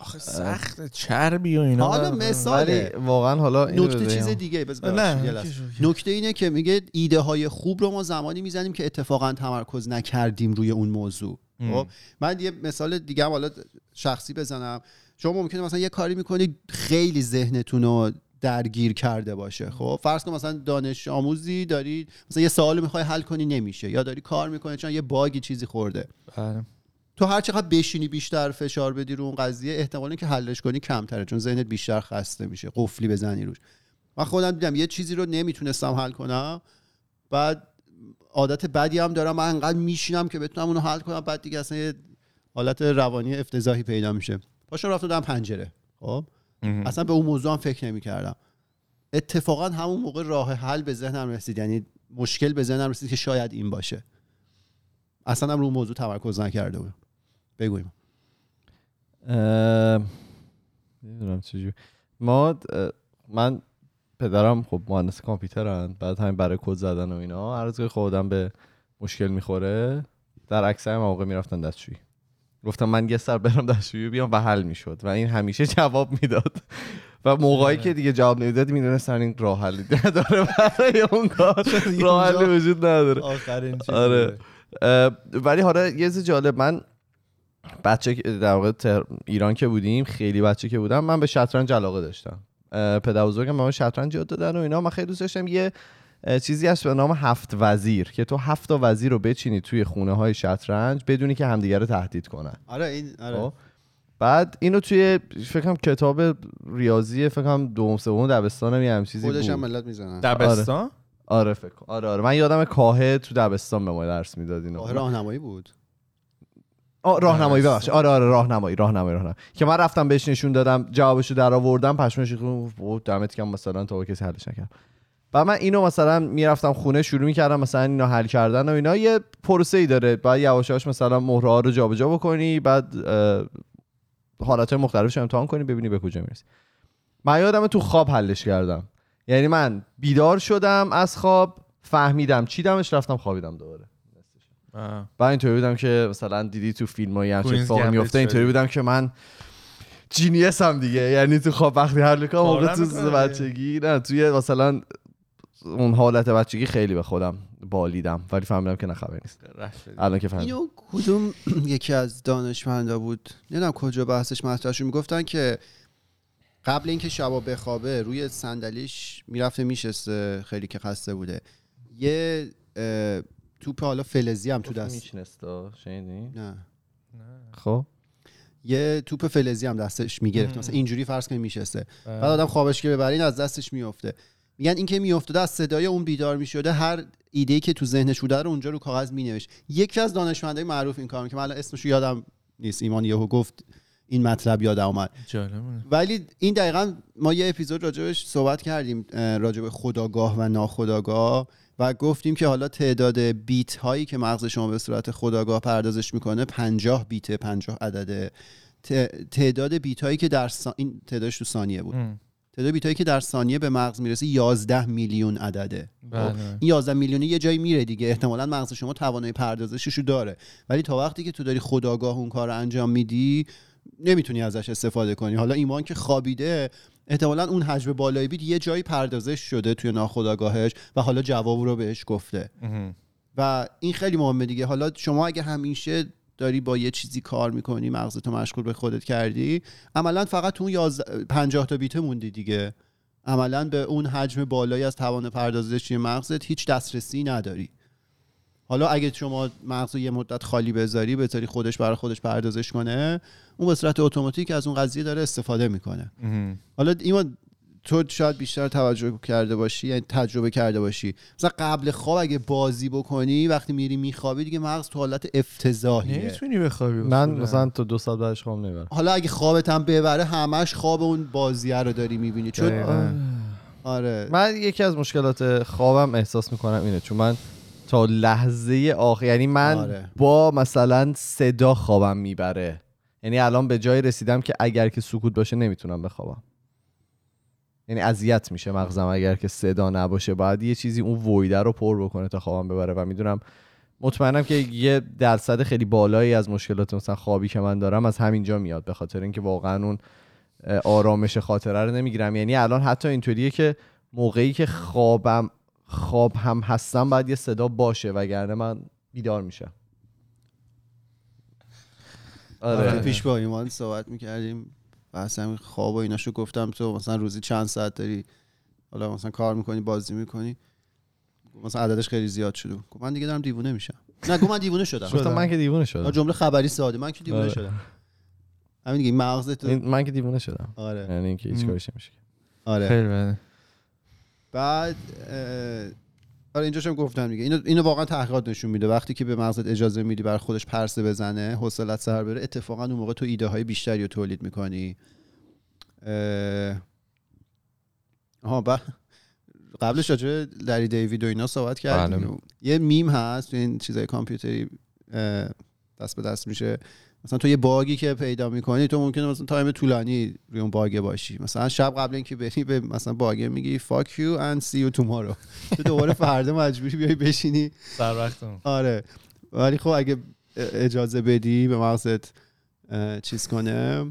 آخه سخت چربی و اینا. حالا مثاله. واقعا حالا نکته. چیز دیگه نه، نکته اینه که میگه ایده های خوب رو ما زمانی می‌زنیم که اتفاقا تمرکز نکردیم روی اون موضوع. خب من یه مثال دیگه هم حالا شخصی بزنم. شما ممکنه مثلا یه کاری می‌کنی خیلی ذهنتون رو درگیر کرده باشه. خب فرض کن مثلا دانش آموزی داری مثلا یه سوال می‌خوای حل کنی نمیشه. یا داری کار می‌کنی چون یه باگی چیزی خورده. بله. تو هر چقدر بشینی بیشتر فشار بدی رو اون قضیه احتمال که حلش کنی کمتره چون ذهنت بیشتر خسته میشه قفلی بزنی روش. من خودم دیدم یه چیزی رو نمی‌تونستم حل کنم. بعد عادت بدی هم دارم. من انقدر میشینم که بتونم اونو حل کنم بعد دیگه اصلا یه حالت روانی افتضاحی پیدا میشه. پاشم رفتم دادم پنجره خب؟ اصلا به اون موضوع هم فکر نمی‌کردم. اتفاقا همون موقع راه حل به ذهنم رسید. یعنی مشکل به ذهنم رسید که شاید این باشه. اصلا هم رو موضوع تمرکز نکرده بودم. بگویم. نمی‌دونم چجوری ما من پدرم خب مهندس کامپیوترن بعد همین برای کد زدن و اینا هر که خودم به مشکل می‌خوره در اکثر مواقع می‌رفتن دستشویی. گفتم من یه سر برم دستشویی بیام و حل می‌شد و این همیشه جواب می‌داد. و موقعی که دیگه جواب نمی‌داد می‌دونستن این راه حلی نداره برای اون کار. راه حلی وجود نداره. آخرین چیز آره. ولی حالا یه چیز جالب من بچه که- در واقع تهر- ایران که بودیم خیلی بچه که بودم من به شطرنج علاقه داشتم. پدر بزرگم به من شطرنج یاد دادن و اینا. من خیلی دوست داشتم یه چیزی هست به نام هفت وزیر که تو هفت تا وزیر رو بچینی توی خونه های شطرنج بدونی که همدیگه رو تهدید کنن. آره این آره. خب؟ بعد اینو توی فکر کنم کتاب ریاضی فکر کنم دوم سوم دبستانم یه هم چیزی خودش هم بود ملت می‌زنن. دبستان؟ آره. فکر کنم. آره آره. من یادم کاهه تو دبستان به ما درس می‌داد اینو. راه راهنمایی بود. راهنمایی ببخش آره آره راهنمایی راهنمایی راهنمایی. که من رفتم بهش نشون دادم جوابشو در آوردم پشمش ریخت. دمت کم مثلا تا کسی حلش نکرد. و من اینو مثلا می‌رفتم خونه شروع می‌کردم مثلا اینو حل کردن و اینا. یه پروسه ای داره. بعد یواش یواش مثلا مهره ها رو جابجا بکنی بعد اه، حالت مختلفش رو امتحان کنی ببینی به کجا می‌رسی. من یادم تو خواب حلش کردم. یعنی من بیدار شدم از خواب فهمیدم چیدمش رفتم خوابیدم دوباره. بعد اینطوری بودم که مثلا دیدی تو فیلم های همچین اتفاقی گمبت میفته اینطوری. بودم که من جینیس هم دیگه. یعنی تو خواب وقتی هر کنم موقع تو. بچگی نه توی مثلا اون حالت بچگی خیلی به خودم بالیدم ولی فهمیدم که نه خبری نیست الان که فهمیدم. اینو کدوم یکی از دانشمندا بود؟ نمی‌دونم کجا بحثش مطرح شد می‌گفتن که قبل اینکه شبا بخوابه روی صندلیش می‌رفته میشسته خیلی که خسته بوده. یه توپ حالا فلزی هم تو دست. میشنستا شنیدی؟ نه. خب. یه توپ فلزی هم دستش می‌گرفت. مثلا اینجوری فرض کنید میشسته. بعد آدم خوابش که ببره این از دستش میفته میگن این که میافتاده از صدای اون بیدار می‌شده هر ایده که تو ذهنش بوده رو اونجا رو کاغذ مینوشت. یکی از دانشمندای معروف این کار که من الان اسمش رو یادم نیست ایمان یهو گفت این مطلب یادم اومد. جالبه. ولی این دقیقا ما یه اپیزود راجبش صحبت کردیم راجب خداگاه و ناخداگاه. و گفتیم که حالا تعداد بیت هایی که مغز شما به صورت خداگاه پردازش می‌کنه 50 بیت 50 عدده تعداد بیت هایی که در سا... این تعدادش تو ثانیه بود. تعداد بیت هایی که در ثانیه به مغز می‌رسه 11 میلیون عدده. خب، بله. این 11 میلیونی یه جایی میره دیگه. احتمالا مغز شما توانایی پردازشش رو داره. ولی تا وقتی که تو داری خداگاه اون کار رو انجام میدی نمی‌تونی ازش استفاده کنی. حالا ایمان که خوابیده احتمالا اون حجم بالایی بید یه جایی پردازش شده توی ناخداگاهش و حالا جواب رو بهش گفته. و این خیلی مهمه دیگه. حالا شما اگه همیشه داری با یه چیزی کار می‌کنی مغزتو مشغول به خودت کردی عملا فقط تو اون 11 50 تا بیته موندی دیگه. عملا به اون حجم بالایی از توان پردازشی مغزت هیچ دسترسی نداری. حالا اگه شما مغز رو یه مدت خالی بذاری بذاری خودش برای خودش پردازش کنه اون به صورت اتوماتیک از اون قضیه داره استفاده می‌کنه. حالا ایمان تو شاید بیشتر توجه کرده باشی یعنی تجربه کرده باشی. مثلا قبل خواب اگه بازی بکنی وقتی میری میخوابی دیگه مغز تو حالت افتضاحیه. نمی‌تونی بخوابی من. مثلا تو دو ساعت بعدش خواب نمی‌برم. حالا اگه خوابت هم ببره همش خواب اون بازیه رو داری می‌بینی. چون. آره. من یکی از مشکلات خوابم احساس می‌کنم اینه چون من تا لحظه آخر. یعنی من آره. با مثلا صدا خوابم می‌بره. یعنی الان به جای رسیدم که اگر که سکوت باشه نمی‌تونم بخوابم. یعنی اذیت میشه مغزم اگر که صدا نباشه. باید یه چیزی اون ویده رو پر بکنه تا خوابم ببره و می‌دونم مطمئنم که یه درصد خیلی بالایی از مشکلات مثلا خوابی که من دارم از همینجا میاد. به خاطر اینکه واقعا اون آرامش خاطره رو نمی‌گیرم. یعنی الان حتی اینطوریه که موقعی که خوابم خواب هم هستم باید یه صدا باشه وگرنه من بیدار میشم. آره. پیش با ایمان صحبت می‌کردیم بحث همین خواب و ایناشو گفتم تو مثلا روزی چند ساعت داری؟ حالا مثلا کار می‌کنی بازی می‌کنی؟ مثلا عددش خیلی زیاد شده. گفت من دیگه دارم دیوونه میشم. نه گفت من دیوونه شدم. گفتم من که دیوونه شدم. جمله خبری ساده. من که دیوونه آره. شدم. همین دیگه مغزت من که دیوونه شدم. آره. یعنی اینکه هیچ م. کارش نمیشه آره. خیلی بده. بعد آره اینجاش هم گفتم دیگه. اینو, اینو واقعا تحقیقات نشون میده. وقتی که به مغزت اجازه میدی بر خودش پرسه بزنه حوصلت سر بره اتفاقا اون موقع تو ایده های بیشتری رو تولید می‌کنی. آها ب... قبلش راجع لری دیوید و اینا صحبت کردیم. بله. یه میم هست تو این چیزای کامپیوتری دست به دست میشه. مثلا تو یه bug ی که پیدا می‌کنی تو ممکنه مثلا time طولانی روی اون bug باشی. مثلا شب قبل اینکه بری به مثلا bug میگی fuck you and see you tomorrow. تو دوباره فردا مجبوری بیای بشینی. سر وقتم آره. ولی خب اگه اجازه بدی به مغزت چیز کنه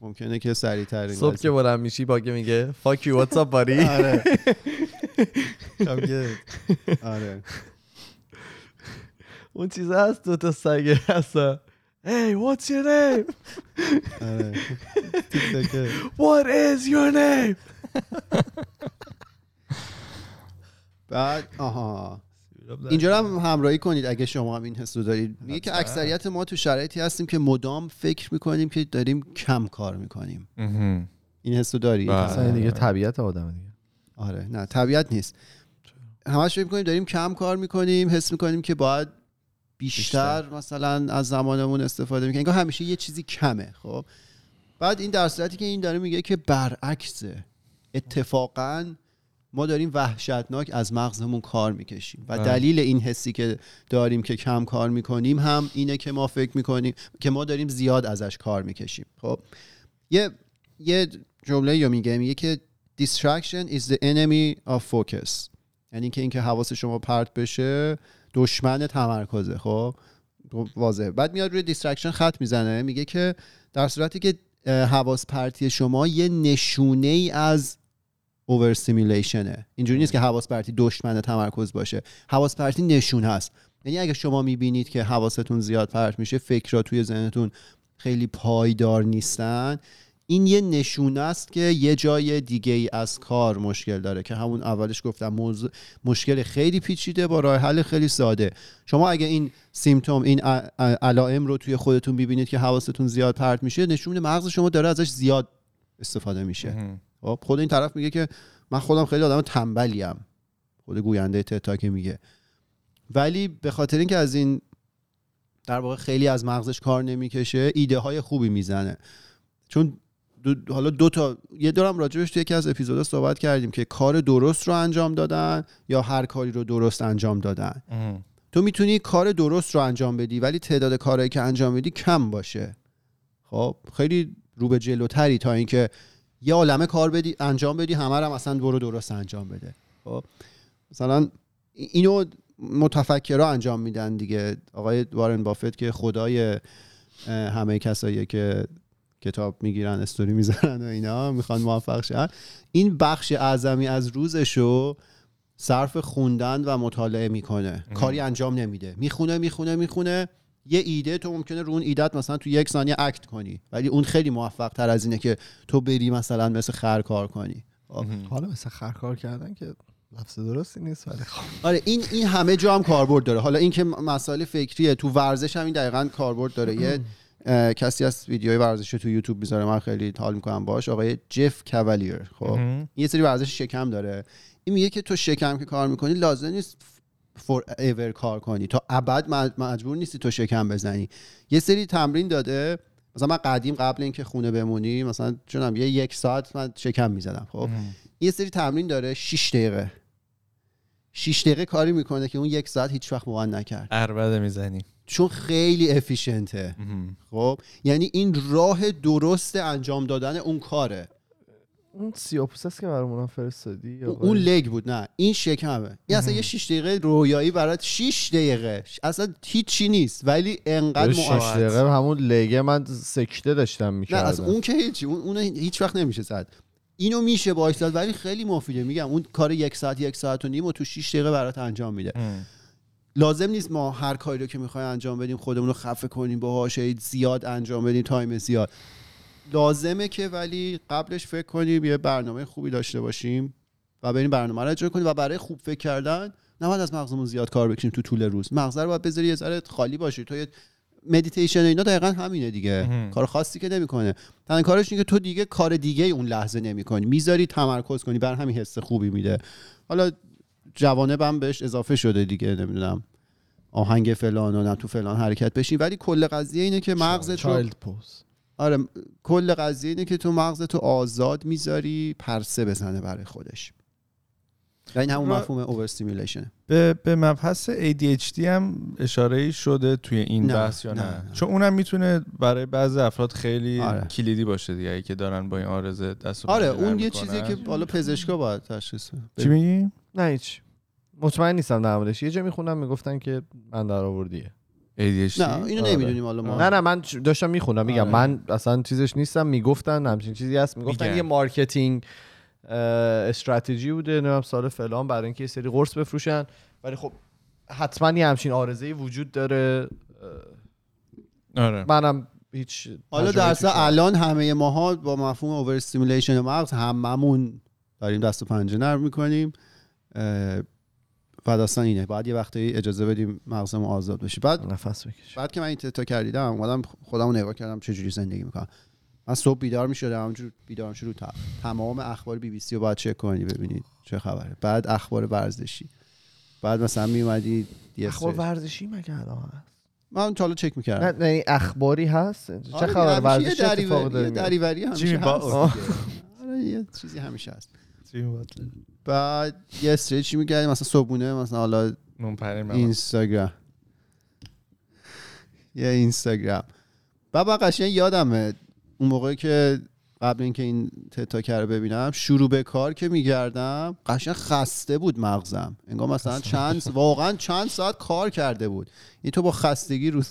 ممکنه که سریعتر صبح که بلند میشی باگه میگه fuck you what's up buddy? آره. آره. اون چیزا هست دو تا سگه هستن. Hey what's your name? آره تیک تاکه. What is your name? بعد آها. اینجا رو هم همراهی کنید اگه شما هم این حس رو دارید. میگه که اکثریت ما تو شرایطی هستیم که مدام فکر می‌کنیم که داریم کم کار می‌کنیم. این حس رو داری؟ بله. اصلا این دیگه طبیعت آدم دیگه. آره. نه طبیعت نیست. همش فکر می‌کنیم داریم کم کار می‌کنیم حس می‌کنیم که باید بیشتر, مثلا از زمانمون استفاده می‌کنیم انگار همیشه یه چیزی کمه خب؟ بعد این در صورتی که این داره میگه که برعکسه. اتفاقا ما داریم وحشتناک از مغزمون کار می‌کشیم و. دلیل این حسی که داریم که کم کار می‌کنیم هم اینه که ما فکر می‌کنیم که ما داریم زیاد ازش کار می‌کشیم. خب؟ یه یه جمله یا میگه میگه که distraction is the enemy of focus. یعنی که اینکه حواس شما پرت بشه دشمن تمرکزه خب؟ واضحه. بعد میاد روی distraction خط می‌زنه میگه که در صورتی که حواس پرتی شما یه نشونه ای از overstimulation ه اینجوری نیست که حواس پرتی دشمن تمرکز باشه. حواس پرتی نشون هست. یعنی اگه شما می‌بینید که حواستون زیاد پرت میشه فکرها توی ذهنتون خیلی پایدار نیستن این یه نشونه است که یه جای دیگه ای از کار مشکل داره که همون اولش گفتم موضوع مشکل خیلی پیچیده با راه حل خیلی ساده. شما اگه این سیمتوم این علائم رو توی خودتون ببینید که حواستون زیاد پرت میشه نشون میده مغز شما داره ازش زیاد استفاده میشه. خب خود این طرف میگه که من خودم خیلی آدم تنبلیم. خود گوینده تتا که میگه. ولی به خاطر اینکه از این در واقع خیلی از مغزش کار نمی‌کشه ایده های خوبی می‌زنه. چون دو حالا دو تا یه دورم راجبش تو یکی از اپیزودا صحبت کردیم که کار درست رو انجام دادن یا هر کاری رو درست انجام دادن. تو می‌تونی کار درست رو انجام بدی ولی تعداد کارهایی که انجام بدی کم باشه. خب خیلی رو به جلوتری تا اینکه یه عالمه کار بدی انجام بدی همه هم اصلا برو درست انجام بده. خب مثلا اینو متفکرها انجام میدن دیگه. آقای وارن بافت که خدای همه کسایی که کتاب می‌گیرن استوری می‌زنن و اینا می‌خوان موفق شن. این بخش اعظمی از روزشو صرف خوندن و مطالعه می‌کنه. کاری انجام نمیده. می‌خونه می‌خونه می‌خونه. یه ایده تو ممکنه رو اون ایدت مثلا تو یک ثانیه اکت کنی. ولی اون خیلی موفق تر از اینه که تو بری مثلا مثل خر کار کنی. خب. حالا مثل خرکار کردن که لفظ درستی نیست ولی خب. آره این این همه جا هم کاربرد داره. حالا این که مسائل فکریه تو ورزش هم این دقیقا کاربرد داره. یه کسی از ویدیوهای ورزشی تو یوتیوب می‌ذاره من خیلی حال می‌کنم باش آقای جف کاولیر خب این یه سری ورزش شکم داره. این میگه که تو شکم که کار می‌کنی لازم نیست فور ایور کار کنی. تا ابد مج- مجبور نیستی تو شکم بزنی. یه سری تمرین داده. مثلا من قدیم قبل اینکه خونه بمونی مثلا چونم یه یک ساعت من شکم می‌زدم خب. یه سری تمرین داره 6 دقیقه. 6 دقیقه کاری می‌کنه که اون یک ساعت هیچ وقت موان نکرد. اربده می‌زنی. چون خیلی افیشنته خب؟ یعنی این راه درست انجام دادن اون کاره. اون سیاپوس است که برامون فرستادی اون لگ بود نه. این شکمه این اصلا یه 6 دقیقه رویایی برات 6 دقیقه. اصلا هیچی نیست ولی انقدر شش مؤثر دقیقه همون لگه من سکته داشتم نه می‌کردم. از اون که هیچی اون اون هیچ وقت نمیشه زد. اینو میشه باش زد ولی خیلی مفیده. میگم اون کار یک ساعت یک ساعت و نیم و تو 6 دقیقه برات انجام میده. لازم نیست ما هر کاری رو که می‌خوایم انجام بدیم خودمون رو خفه کنیم باهاش زیاد انجام بدیم تایم زیاد. لازمه که ولی قبلش فکر کنیم یه برنامه خوبی داشته باشیم و بریم برنامه رو اجرا کنیم و برای خوب فکر کردن نباید از مغزمون زیاد کار بکشیم تو طول روز. مغز رو باید بذاری یه ذره خالی باشه. تو یه مدیتیشن اینا دقیقا همینه دیگه. کار خاصی که نمی‌کنه. تنها کارش اینه که تو دیگه کار دیگه اون لحظه نمی‌کنی. می‌ذاری تمرکز کنی. بر همین حس خوبی میده. حالا جوانبم بهش اضافه شده دیگه نمی‌دونم آهنگ فلان و نه تو فلان حرکت بشین ولی کل قضیه اینه که مغزت رو child pose آره کل قضیه اینه که تو مغزت رو آزاد می‌ذاری پرسه بزنه برای خودش و این همون مفهوم over به, به مبحث ADHD هم اشاره شده توی این نه، بحث یا نه, نه، نه. چون اونم می‌تونه برای بعضی افراد خیلی آره. کلیدی باشه دیگه که دارن با این عارضه دست و آره اون یه. چیزیه که بالا پزشکا باید تشخیص. چی میگی؟ نه هیچ. مطمئن نیستم در موردش. یه جا می‌خونم می‌گفتن که من در آوردیه ADHD نه اینو آره. نمی‌دونیم حالا ما. نه نه من داشتم می‌خونم میگم. آره. من اصلا چیزش نیستم می‌گفتن همچین چیزی هست. می‌گفتن میگن. یه marketing استراتژی بوده نمی‌دونم سال فلان برای اینکه یه سری قرص بفروشن. ولی خب حتما یه همچین عارضه وجود داره. آره. منم هیچ حالا در. الان همه ماها با مفهوم overstimulation مغز هممون داریم دست و پنجه نرم می‌کنیم. و داستان اینه. باید یه وقتی اجازه بدیم مغزمون آزاد بشه. بعد نفس بکش بعد که من این TED Talk رو دیدم اومدم خودم رو نگاه کردم چه جوری زندگی می‌کنم. من صبح بیدار می‌شدم همونجور بیدار شروع تا تمام اخبار بی بی سی رو باید چک کنی ببینید چه خبره. بعد اخبار ورزشی. بعد مثلا میومدی اخبار ورزشی مگه الان هست؟ من تا حالا چک نه می‌کردم نه اخباری هست؟ چه خبر؟ ورزشی چه اتفاقی داره؟ دریوری همیشه هست. آره، یه چیزی همیشه هست. بعد یه استریچی می‌کردیم مثلا صبحونه مثلا حالا. اینستاگرام. یه اینستاگرام. من قشنگ یادمه اون موقع که قبل اینکه این تتا رو ببینم شروع به کار که میگردم قشنگ خسته بود مغزم. انگار مثلا چند واقعا چند ساعت کار کرده بود. این تو با خستگی روز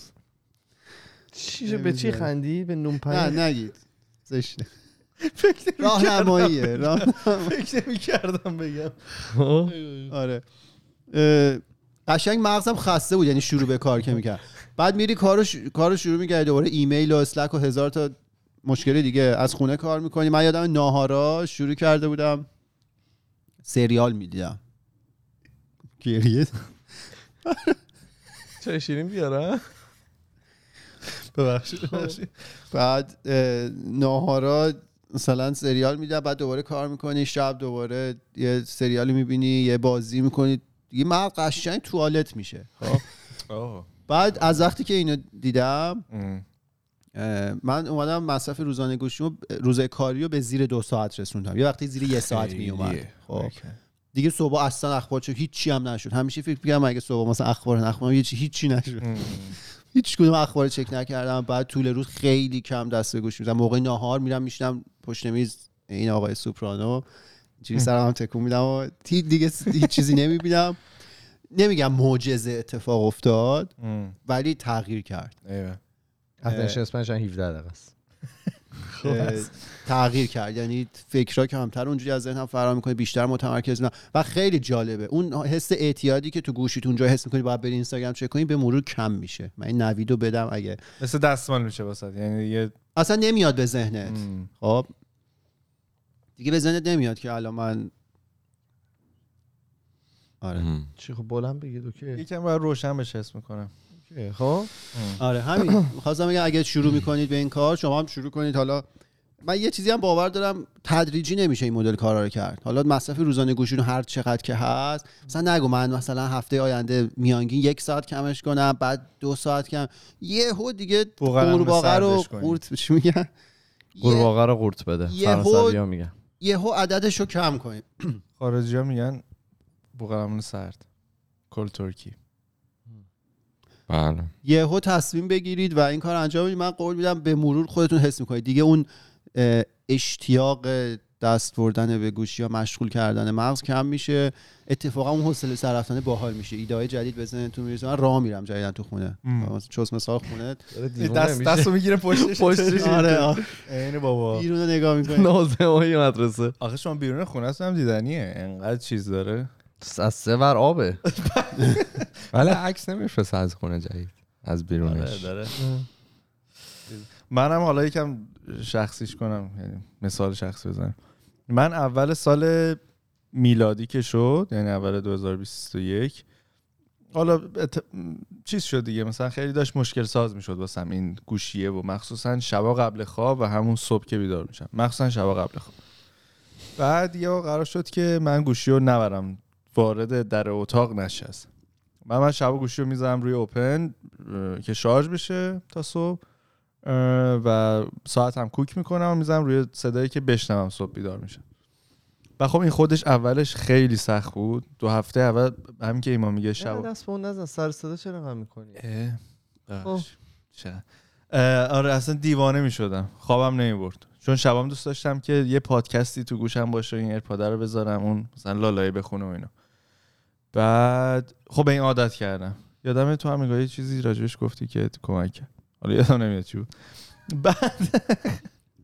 چی به چی خندی؟ به نون نه نگید. زشته. راهنماییه راه... فکر نمی‌کردم بگم. آره. اه، قشنگ مغزم خسته بود یعنی شروع به کار که می‌کرد. بعد میری کارو ش... کارو شروع می‌کردی دوباره ایمیل و اسلک و هزار تا مشکل دیگه از خونه کار می‌کنی. من یادم ناهارا شروع کرده بودم سریال می‌دیدم. گریه؟ چه شیرین بیارم ببخشید. بعد اه، ناهارا مثلا سریال میدم بعد دوباره کار می‌کنی شب دوباره یه سریالی می‌بینی یه بازی می‌کنی دیگه مغز قشنگ توالت میشه خب. بعد از وقتی که اینو دیدم من اومدم مصرف روزانه گوشیمو روزه کاری رو به زیر دو ساعت رسوندم یه وقتی زیر یه ساعت می اومد خیلیه. خب. دیگه صبح اصلا اخبار چه هیچی هم نشد همیشه فکر می‌کردم اگه صبح مثلا اخبار نخونم هیچی هیچی نشد. هیچ کدوم اخبار چک نکردم. بعد طول روز خیلی کم دست به گوش می‌زنم موقع ناهار میرم میشنم پشت میز این آقای سوپرانو. اینجوری سرم هم تکون میدم و دیگه هیچ چیزی نمی‌بینم. نمیگم معجزه اتفاق افتاد. ولی تغییر کرد. ایوه. اسپنش 17 دقیقه است. تغییر کرد. یعنی فکرها کمتر اونجوری از ذهنم فرار می‌کنه بیشتر متمرکز میشم و خیلی جالبه. اون حس اعتیادی که تو گوشیت اونجا حس می‌کنی باید بری اینستاگرام چک کنی به مرور کم میشه. من این نویدو بدم اگه. مثل دستمال میشه واسه یعنی یه اصلا نمیاد به ذهنت. خب. دیگه به ذهنت نمیاد که الان من آره. چی خب بلند بگید اوکی. یکم باید روشن بشه حس می‌کنم. خب؟ آره همین. خواستم بگم اگه شروع می‌کنید به این کار شما هم شروع کنید. حالا من یه چیزی هم باور دارم تدریجی نمیشه این مدل کارا رو کرد. حالا مصرف روزانه گوشی رو هر چقدر که هست مثلا نگو من مثلا هفته آینده میانگین یک ساعت کمش کنم بعد دو ساعت کم. یهو دیگه قورباغه رو. قورت چی میگن؟ یه- قورباغه رو قورت بده. یهو- فرانسوی ها میگن. یهو عددش رو کم کنید خارجی ها میگن بوغلمون سرد. کل ترکی. بله. یهو تصمیم بگیرید و این کار انجام بدید. من قول میدم به مرور خودتون حس می‌کنید. دیگه اون اشتیاق دست بردن به گوشی یا مشغول کردن مغز کم میشه. اتفاقا اون حوصله سر رفتن باحال میشه. ایده های جدید به ذهنتون می‌رسه. من راه میرم جدیدن تو خونه. چوس مثال خونه. دست دستو می‌گیره پشتش پشتش. آره آره. عین بابا. بیرون رو نگاه می‌کنید. نازمای مدرسه. آخه شما بیرون خونه هست هم دیدنیه. انقدر چیز داره. از سه ور آبه. ولی عکس نمیفرسته از خونه جدید از بیرونش. داره. منم حالا یکم شخصیش کنم یعنی مثال شخصی بزنم. من اول سال میلادی که شد یعنی اول 2021 حالا ات... چیز شد دیگه مثلا خیلی داشت مشکل ساز می‌شد واسم این گوشیه و مخصوصا شبا قبل خواب و همون صبح که بیدار میشم. مخصوصا شبا قبل خواب. بعد یه قرار شد که من گوشی رو نبرم وارد در اتاق نشست. من من شبا گوشی رو می‌ذارم روی اوپن که شارژ بشه تا صبح و ساعت هم کوک می‌کنم و می‌ذارم روی صدایی که بشنوم صبح بیدار میشم. و خب این خودش اولش خیلی سخت بود. دو هفته اول همین که ایمان میگه شب شب دست به اون نزن. سر صدا چرا غم می‌کنی؟ آره اصلا دیوانه می‌شدم. خوابم نمی‌برد. چون شبام دوست داشتم که یه پادکستی تو گوشم باشه این ایرپاده رو بذارم اون مثلا لالایی بخونه و اینا. بعد خب به این عادت کردم. یادم تو هم یه چیزی راجبش گفتی که کمک کرد. حالا یادم نمیاد چی بود. بعد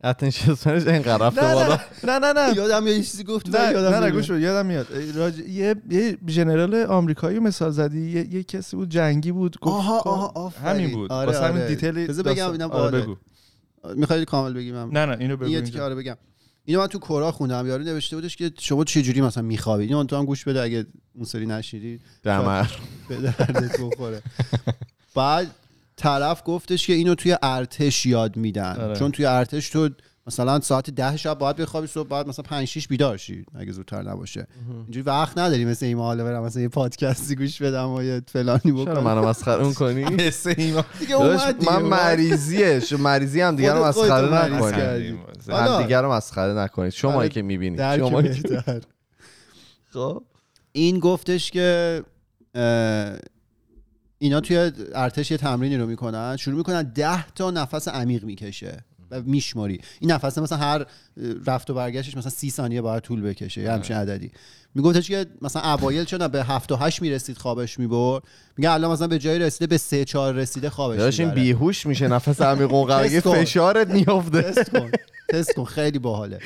attention span ش اینقدر رفته نه بالا؟ نه نه نه یادم یه چیزی گفت نه یادم نه نه. گوش یادم میاد. راج... یه یه ژنرال آمریکایی مثال زدی یه, یه کسی بود جنگی بود گفت آها آها. همین بود. آره، واسه همین آره. detail ی بذار بگم اینم آره. بگو. می‌خواید کامل بگیم نه نه اینو بگو این. تیکه آره بگم. اینو من تو Quora خوندم. یارو نوشته بودش که شما چه جوری مثلا میخوابید اینو تو هم گوش بده اگه اون سری نشنیدی دمر. به دردت بخوره. بعد طرف گفتش که اینو توی ارتش یاد میدن. آره. چون توی ارتش تو مثلا ساعت ده شب باید بخوابی صبح بعد مثلا 5 6 بیدار شی اگه زودتر نباشه. اینجوری وقت نداری مثل این حالا برم مثلا یه پادکستی گوش بدم و یه فلانی چرا بکنم منو مسخره کنی حس ایمان دیگه من. مریضیه. شو مریضی هم دیگه رو مسخره نکنید. هم حالا دیگه رو مسخره نکنید شما که می‌بینید شما بهتر. خب. این گفتش که اینا توی ارتش یه تمرینی رو می‌کنن. شروع می‌کنن ده تا نفس عمیق می‌کشه. و میشماری. این نفس مثلا هر رفت و برگشتش مثلا سی ثانیه باید طول بکشه یه همچین عددی. میگفتش که مثلا اوایل چون به هفت و هشت می‌رسید خوابش می‌برد؟ میگه الان مثلا به جای رسیده به سه چهار رسیده خوابش داشت این می‌بره. بیهوش میشه نفس عمیق تست کن. فشارت میافته. تست کن. تست کن. خیلی باحاله.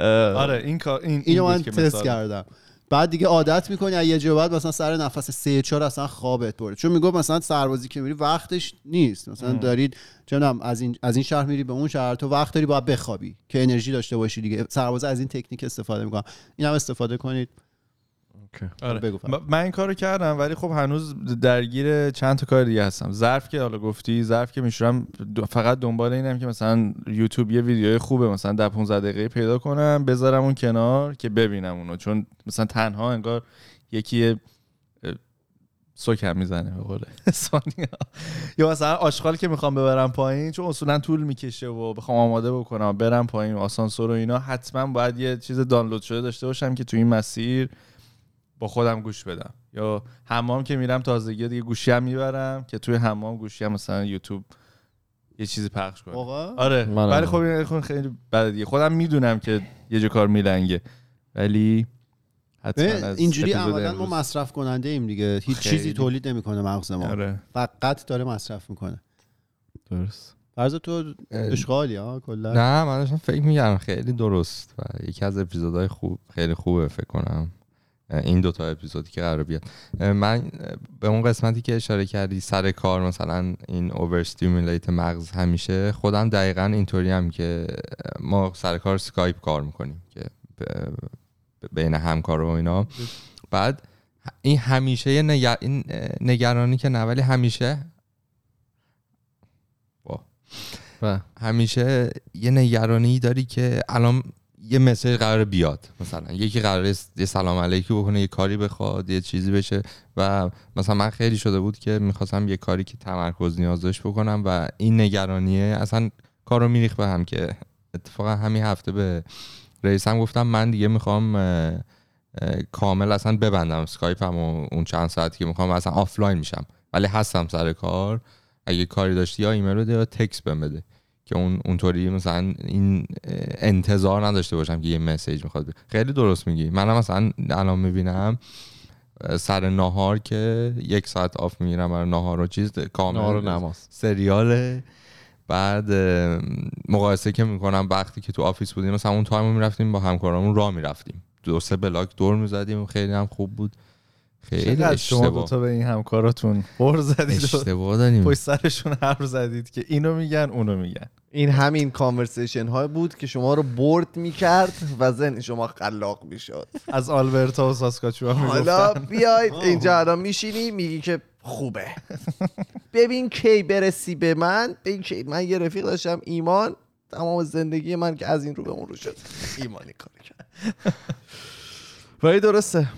آره این کار این اینو این من تست. کردم. بعد دیگه عادت می‌کنی از یه جا بعد مثلا سر نفس سه چهار اصلا خوابت برده چون می‌گفت مثلا سربازی که میری وقتش نیست. مثلا دارید چه می‌دونم از این از این شهر میری به اون شهر تو وقت داری باید بخوابی که انرژی داشته باشی دیگه. سربازا از این تکنیک استفاده می‌کنن. این هم استفاده کنید. آره. بگو من این کارو کردم ولی خب هنوز درگیر چند تا کار دیگه هستم. ظرف که حالا گفتی ظرف که میشورم فقط دنبال اینم که مثلا یوتیوب یه ویدیوی خوبه مثلا در 15 دقیقه پیدا کنم بذارم اون کنار که ببینم اونو. چون مثلا تنها انگار یکی سکم می‌زنه به قول اسپانیا یا مثلا آشغال که می‌خوام ببرم پایین چون اصولا طول می‌کشه و بخوام آماده بکنم برم پایین و آسانسور و اینا حتما باید یه چیز دانلود شده داشته باشم که تو این مسیر با خودم گوش بدم. یا حمام که میرم تازگی دیگه گوشی هم می‌برم که توی حمام گوشی هم مثلا یوتیوب یه چیزی پخش کنه آره. ولی خب این خب خیلی بده دیگه. خودم می‌دونم که یه جا کار میلنگه. ولی حتما ببین، از اینجوری عملا ما مصرف کننده ایم دیگه. هیچ خیلی. چیزی تولید نمی‌کنه مغز ما. آره. فقط داره مصرف می‌کنه. درست. فرض تو اشغالی ها کلا. نه من داشتم فکر می‌کردم خیلی درست و یکی از اپیزودهای خوب خیلی خوبه فکر کنم. این دوتا اپیزودی که قرار بیاد. من به اون قسمتی که اشاره کردی سر کار مثلا این اوور مغز همیشه خودم دقیقا اینطوری هم که ما سر کار سکایپ کار می‌کنیم که بین همکار و اینا. بعد این همیشه یه نگر... این نگرانی که نه ولی همیشه و همیشه یه نگرانی داری که الان یه مسیج قرار بیاد مثلا یکی قرار یه سلام علیکی بکنه یه کاری بخواد یه چیزی بشه و مثلا من خیلی شده بود که می‌خواستم یه کاری که تمرکز نیاز داشت بکنم و این نگرانیه اصلا کارو می‌ریخت به هم که اتفاقا همین هفته به رئیسم گفتم من دیگه می‌خوام کامل اصلا ببندم Skypeم و اون چند ساعتی که می‌خوام اصلا آفلاین میشم ولی هستم سر کار. اگه کاری داشتی یا ایمیل بده یا تکس بهم بده. که اون اونطوری مثلا این انتظار نداشته باشم که یه message می‌خواد. خیلی درست میگی. منم مثلا الان می‌بینم سر ناهار که یک ساعت off می‌گیرم برای ناهار و چیز کامل نهار و نماز. سریاله. بعد مقایسه که می‌کنم وقتی که تو office بودیم مثلا اون time می‌رفتیم با همکارامون راه می‌رفتیم. دو سه block دور می‌زدیم خیلی هم خوب بود. خیلی چقدر شما اشتباه. دوتا به این همکاراتون بر زدید و اشتباه داریم. پشت سرشون حرف زدید که اینو میگن اونو میگن. این همین conversation ها بود که شما رو bored می‌کرد و ذهن شما خلاق می‌شد. از آلبرتا و ساسکاچوان حالا بیاید اینجا الان میشینی میگی که خوبه. ببین کی برسی به من. ببین کی. من یه رفیق داشتم ایمان. تمام زندگی من که از این رو به اون رو شد. ایمانی کار کرد. ولی درسته.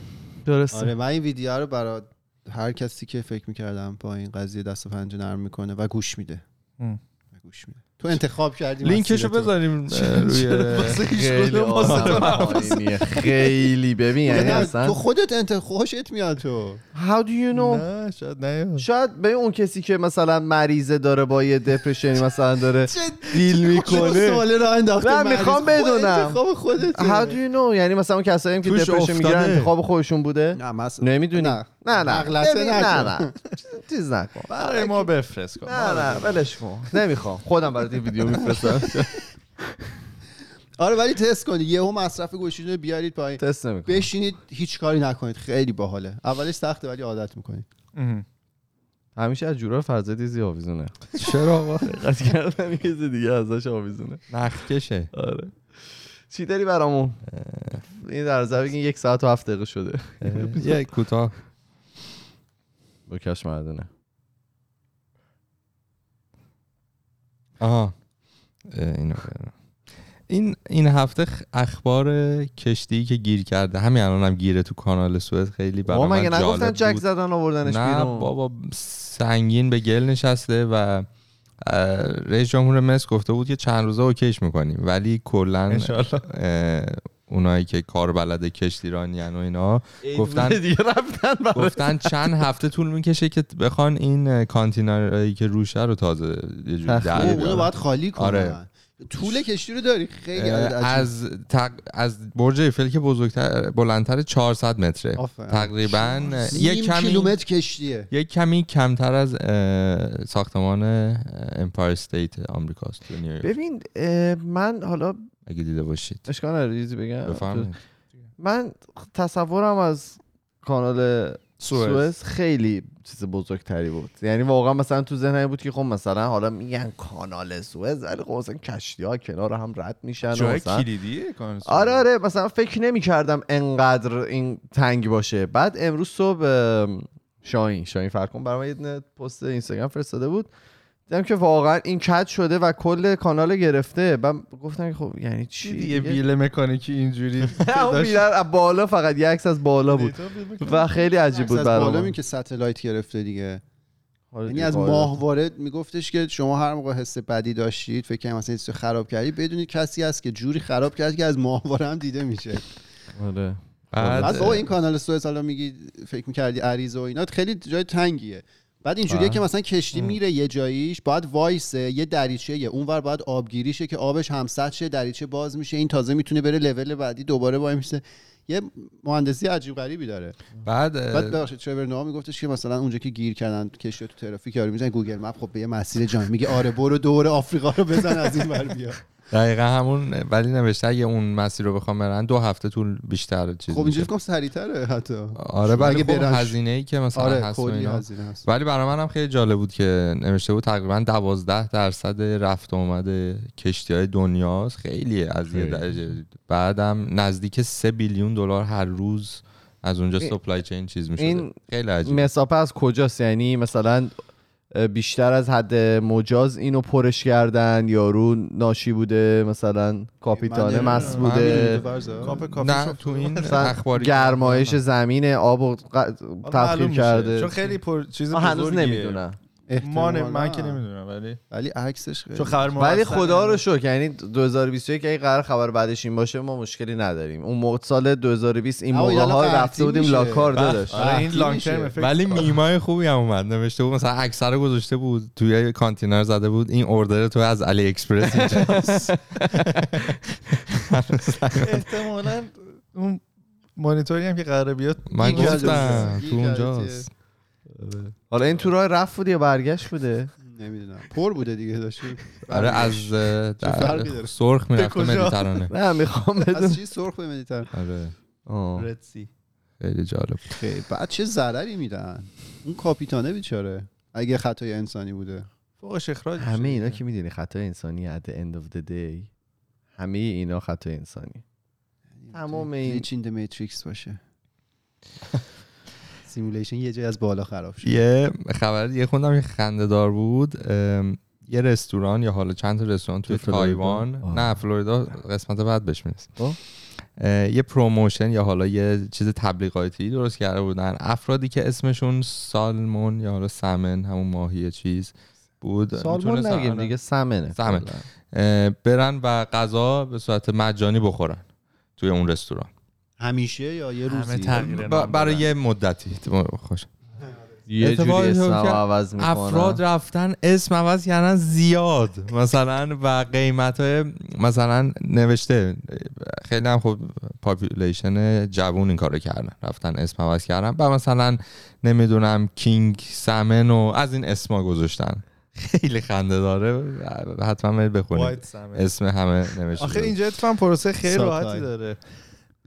درسته. آره من این ویدیو رو برای هر کسی که فکر می‌کردم با این قضیه دست و پنجه نرم می‌کنه و گوش میده. و گوش میده. تو انتخاب کردی لینکشو. بذاریم روی واسه هیچ خیلی ببین یعنی اصلا تو خودت انت خوشت میاد تو. How do you know? نه شاید نه. شاید به اون کسی که مثلا مریضه داره با یه دپرشنی مثلا داره دیل می‌کنه. سواله را انداخته نه، مریض. می‌خوام بدونم. انتخاب خودت How do you know? یعنی مثلا اون کسایی که دپرشن می‌گیرن. انتخاب خودشون بوده؟ نه نمی‌دونی. نه. نه نه. نه نه. چیز نکن. برای ما بفرست کن. نه نه ولش کن. نمی‌خوام. خودم برات این ویدیو میفرستم. آره ولی تست کنید. یهو مصرف گوشی رو بیارید پایین. تست نمی‌کنم. بشینید هیچ کاری نکنید. خیلی باحاله. اولش سخته ولی عادت می‌کنید. همیشه از جورا فرزاد دیزی آویزونه. چرا؟ آقا دقت کردم یه چیز دیگه ازش آویزونه. نخکشه آره. چی داری برامون؟ این در نظر بگین یک ساعت و هفت دقیقه شده. یه کوتاه. با کش مردونه آها اینو برم. این این هفته اخبار کشتی که گیر کرده همین الان هم گیره تو کانال سوئد خیلی برای من مگه نگفتن جک. زدن آوردنش نه بیرون بابا سنگین به گل نشسته و رئیس جمهور مصر گفته بود که چند روزه اوکیش می‌کنیم ولی کلا اونایی که کار بلده کشتیرانیان و اینا گفتن- دیگه رفتن گفتن چند هفته طول می‌کشه که بخوان این کانتینرهایی که روشه رو تازه یه جوری. باید خالی کنن آره. طول کشتی رو داری خیلی. از تق... از برج ایفل که بزرگتر بلندتر 400 متره آفرین. تقریبا یک کمی کیلومتر کشتیه یک کمی کمتر از ساختمان امپایر استیت آمریکاست ببین من حالا اگه دیده باشید. اشکال نداره چیزی بگم؟ بفرمایید. من تصورم از کانال سوئز. خیلی چیز بزرگتری بود. یعنی واقعا مثلا تو ذهنم بود که خب مثلا حالا میگن کانال سوئز ولی خب مثلا کشتی ها کنار هم رد میشن جای مثلا کلیدیه کانال سوئز. آره آره مثلا فکر نمی کردم انقدر این تنگ باشه. بعد امروز صبح شاهین شاهین فرکن برای من یه پست اینستاگرام فرستاده بود. دیدم که واقعا این کج شده و کل کانال گرفته. بعد گفتم که خب یعنی چی؟ دیدی یه بیل مکانیکی اینجوری اون بالا فقط یه عکس از بالا بود. و خیلی عجیب بود از بالا برام. می که ستلایت گرفته دیگه. آره یعنی دیگه، از. ماه وارد میگفتش که شما هر موقع حس بدی داشتید فکر کنم مثلا چیزی خراب کردی بدونید کسی هست که جوری خراب کرد که از ماهواره هم دیده میشه. آره. بعد این کانال سوئز حالا میگی فکر می‌کردی عریض و اینا خیلی جای تنگیه. بعد اینجوریه که مثلا کشتی میره یه جاییش باید وایسه یه دریچه یه اونور باید آبگیریشه که آبش هم‌سطح شه دریچه باز میشه این تازه می‌تونه بره لول بعدی دوباره وایمیسه یه مهندسی عجیب غریبی داره. بعد بعد ببخشید Trevor Noah میگفتش که مثلا اونجا که گیر کردن کشتی تو ترافیک یارو می‌زنه Google Map خب به یه مسیر جان میگه آره برو دور آفریقا رو بزن از این ور بیا. دقیقا همون ولی نوشته اگه اون مسیر رو بخوام برن دو هفته طول بیشتر چیز خب اینجوری. فکر کنم سریعتره حتی. آره ولی خب هزینه ای که مثلا آره هست. هزینه هست. ولی برای منم خیلی جالب بود که نوشته بود تقریبا دوازده درصد رفت و آمد کشتی های دنیاست. خیلیه از یه خیلی. درجه. بعدم نزدیک سه بیلیون دلار هر روز از اونجا سپلای چین چیز میشه این خیلی عجیب مسافه از کجاست؟ یعنی مثلا بیشتر از حد مجاز اینو پرش کردن یارو ناشی بوده مثلا کاپیتانه نمی‌دونم. بوده نه تو این اخباری گرمایش زمین آب و تبخیر. کرده چون خیلی پر چیز هنوز. نمی‌دونم احتمالاً. من که نمی‌دونم ولی ولی عکسش خیلی ولی خدا رو. شکر یعنی 2021 اگه قرار خبر بعدش این باشه ما مشکلی نداریم اون موقع سال 2020 این موقع ها رفته بودیم. لاکار بله. داداش آره این لانگ. ترم افکت ولی میمای خوبی هم اومد نوشته بود مثلا اکثر گذاشته بود توی کانتینر زده بود این اوردر تو از علی اکسپرس احتمالاً اون مانیتوری هم که قراره بیاد من گفتم تو اونجاست حالا این تو راه رفت بود یا برگشت بوده؟ نمی‌دونم. پر بوده دیگه داشت آره از در-؟ سرخ کجا؟ مدیترانه. نه می‌خوام بدون از چی سرخ به مدیتر آره. آه. Red Sea خیلی جالب. خیلی. بعد چه ضرری میدن؟ اون کاپیتانه بیچاره. اگه خطای انسانی بوده. فوقش اخراج میشه همه اینا. که می‌دونی خطای انسانی at the end of the day همه اینا خطای انسانی. تمام این چین matrix باشه. simulation یه جای از بالا خراب شد. یه خبر دیگه خوندم که خنده دار بود یه رستوران یا حالا چند تا رستوران توی؟ تایوان. نه فلوریدا قسمت بعد بهش می‌رسه خب. یه promotion یا حالا یه چیز تبلیغاتی درست کرده بودن. افرادی که اسمشون salmon یا حالا salmon همون ماهی چیز بود. salmon نگیم دیگه salmon ه. salmon. برن و غذا به صورت مجانی بخورن توی اون رستوران. همیشه یا یه همه روزی؟ تغییر ب- نام برای. یه مدتی. خوش. یه جوری که عوض می‌کنن. افراد رفتن اسم عوض کردن زیاد. مثلا و قیمت های مثلا نوشته. خیلی هم خب population جوون این کارو کردن. رفتن اسم عوض کردن. و مثلا نمی‌دونم king salmon و از این اسما گذاشتن. خیلی خنده داره. حتما بخونید. اسم همه نوشته آخه. اینجا اتفاقا پروسه خیلی. راحتی داره.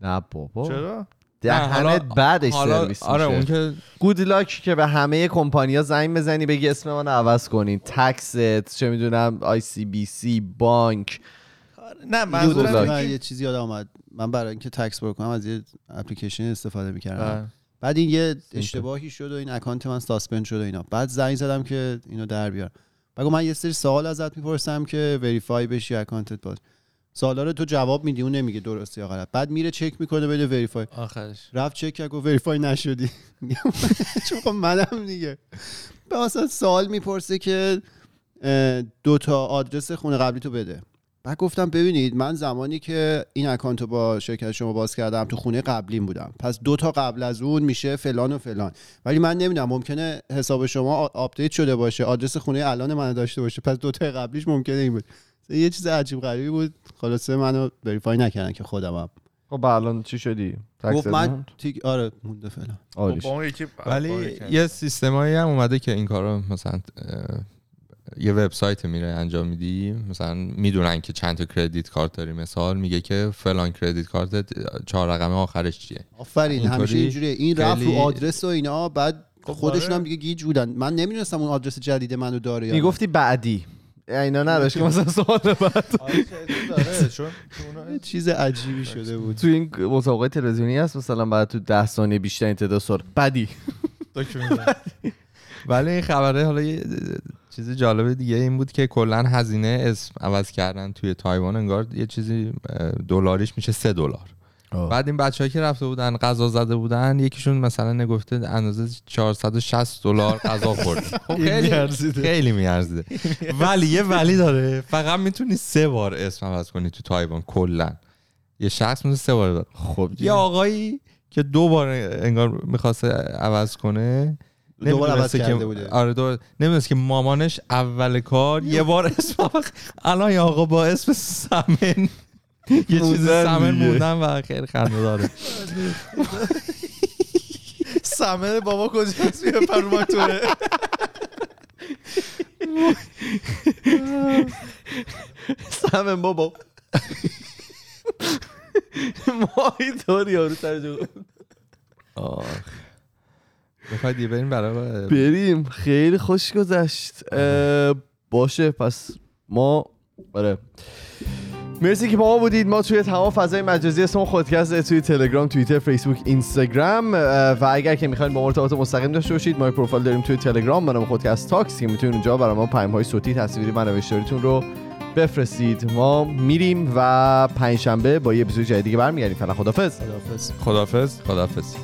نه بابا. چرا؟ نه، دهنت بعدش حالا سرویس آره میشه. اون که good luck که به همه کمپانیا زنگ بزنی بگی اسم من عوض کنین text چه می‌دونم ICBC بانک. نه Good منظورم من یه چیزی یادم آمد من برای اینکه tax پر کنم از یه اپلیکیشن استفاده می‌کردم. آه. بعد این یه اشتباهی شد و این account من suspend شد و اینا. بعد زنگ زدم که اینو در بیار بگو من یه سری سوال ازت می‌پرسم که verify بشی account ت باز. سوالا رو تو جواب میدی اون نمیگه درسته یا غلط. بعد میره چک می‌کنه بده verify آخرش. رفت چک کرد گفت verify نشدی. چون خب منم دیگه. به اصلا سوال می‌پرسه که اه، دو تا آدرس خونه قبلی تو بده. بعد گفتم ببینید من زمانی که این account رو با شرکت شما باز کردم تو خونه قبلیم بودم. پس دو تا قبل از اون میشه فلان و فلان. ولی من نمی‌دونم ممکنه حساب شما update شده باشه آدرس خونه الان من داشته باشه. پس دو تا قبلیش ممکنه این بود. یه چیز عجیب غریبی بود. خلاصه منو verify نکردن که خودمم خب با الان چی شدی؟ گفت من؟ تیک آره مونده فعلا. خب، ولی یه سیستمایی هم اومده که این کارو مثلا یه وبسایت میره انجام میدی. مثلا می‌دونن که چند تا کردیت کارت داری. مثال میگه که فلان کردیت کارت چهار رقم آخرش چیه؟ آفرین همیشه اینجوریه. این رفت رو آدرس و اینا بعد خب خودشون آره. هم دیگه گیج بودن. من نمی‌دونستم اون آدرس جدید منو داره یا نه. می‌گفتی بعدی. اینا نداشت که مثلا سوال بعد چیز عجیبی شده بود تو این مسابقه تلویزیونی هست مثلا بعد تو ده ثانیه بیشتر این تعداد سوال document ولی این خبره حالا یه چیز جالب دیگه این بود که کلا هزینه اسم عوض کردن توی تایوان انگار یه چیزی دلاریش میشه سه دلار بعد این بچه‌ها که رفته بودن غذا زده بودن یکیشون مثلا نگفته اندازه 460 دلار غذا خورد خب خیلی می‌ارزیده. خیلی میارزیده ولی یه ولی داره فقط می‌تونی سه بار اسم عوض کنی تو تایوان کلا یه شخص می‌تونه سه بار داره. خب یه آقایی که دو بار انگار می‌خواسته عوض کنه دو بار عوض کرده که بوده. آره دو نمی‌دونست که مامانش اول کار یه بار اسم الان یه آقا با اسم سمن یه چیز دیگه. موندن و خیلی خنده داره. سمن بابا کجاست؟ میره پروماتوره سمن بابا. ماهی طور یارو ترجمه آخ. بخواید یه بریم برای بریم. خیلی خوش گذشت. باشه پس ما آره. مرسی که با ما بودید. ما توی تمام فضای مجازی اسم خودکست توی تلگرام توییتر فیسبوک اینستاگرام. و اگر که می‌خواین با ما ارتباط مستقیم داشته باشید ما پروفایل داریم توی تلگرام. به نام خودکست تاکس که می‌تونید اونجا برای ما پیام های صوتی تصویری و نوشتاریتون رو بفرستید. ما میریم و پنجشنبه با یه اپیزود جدید دیگه برمیگردیم. فعلا خدافظ خداحافظ. خدافز خدافز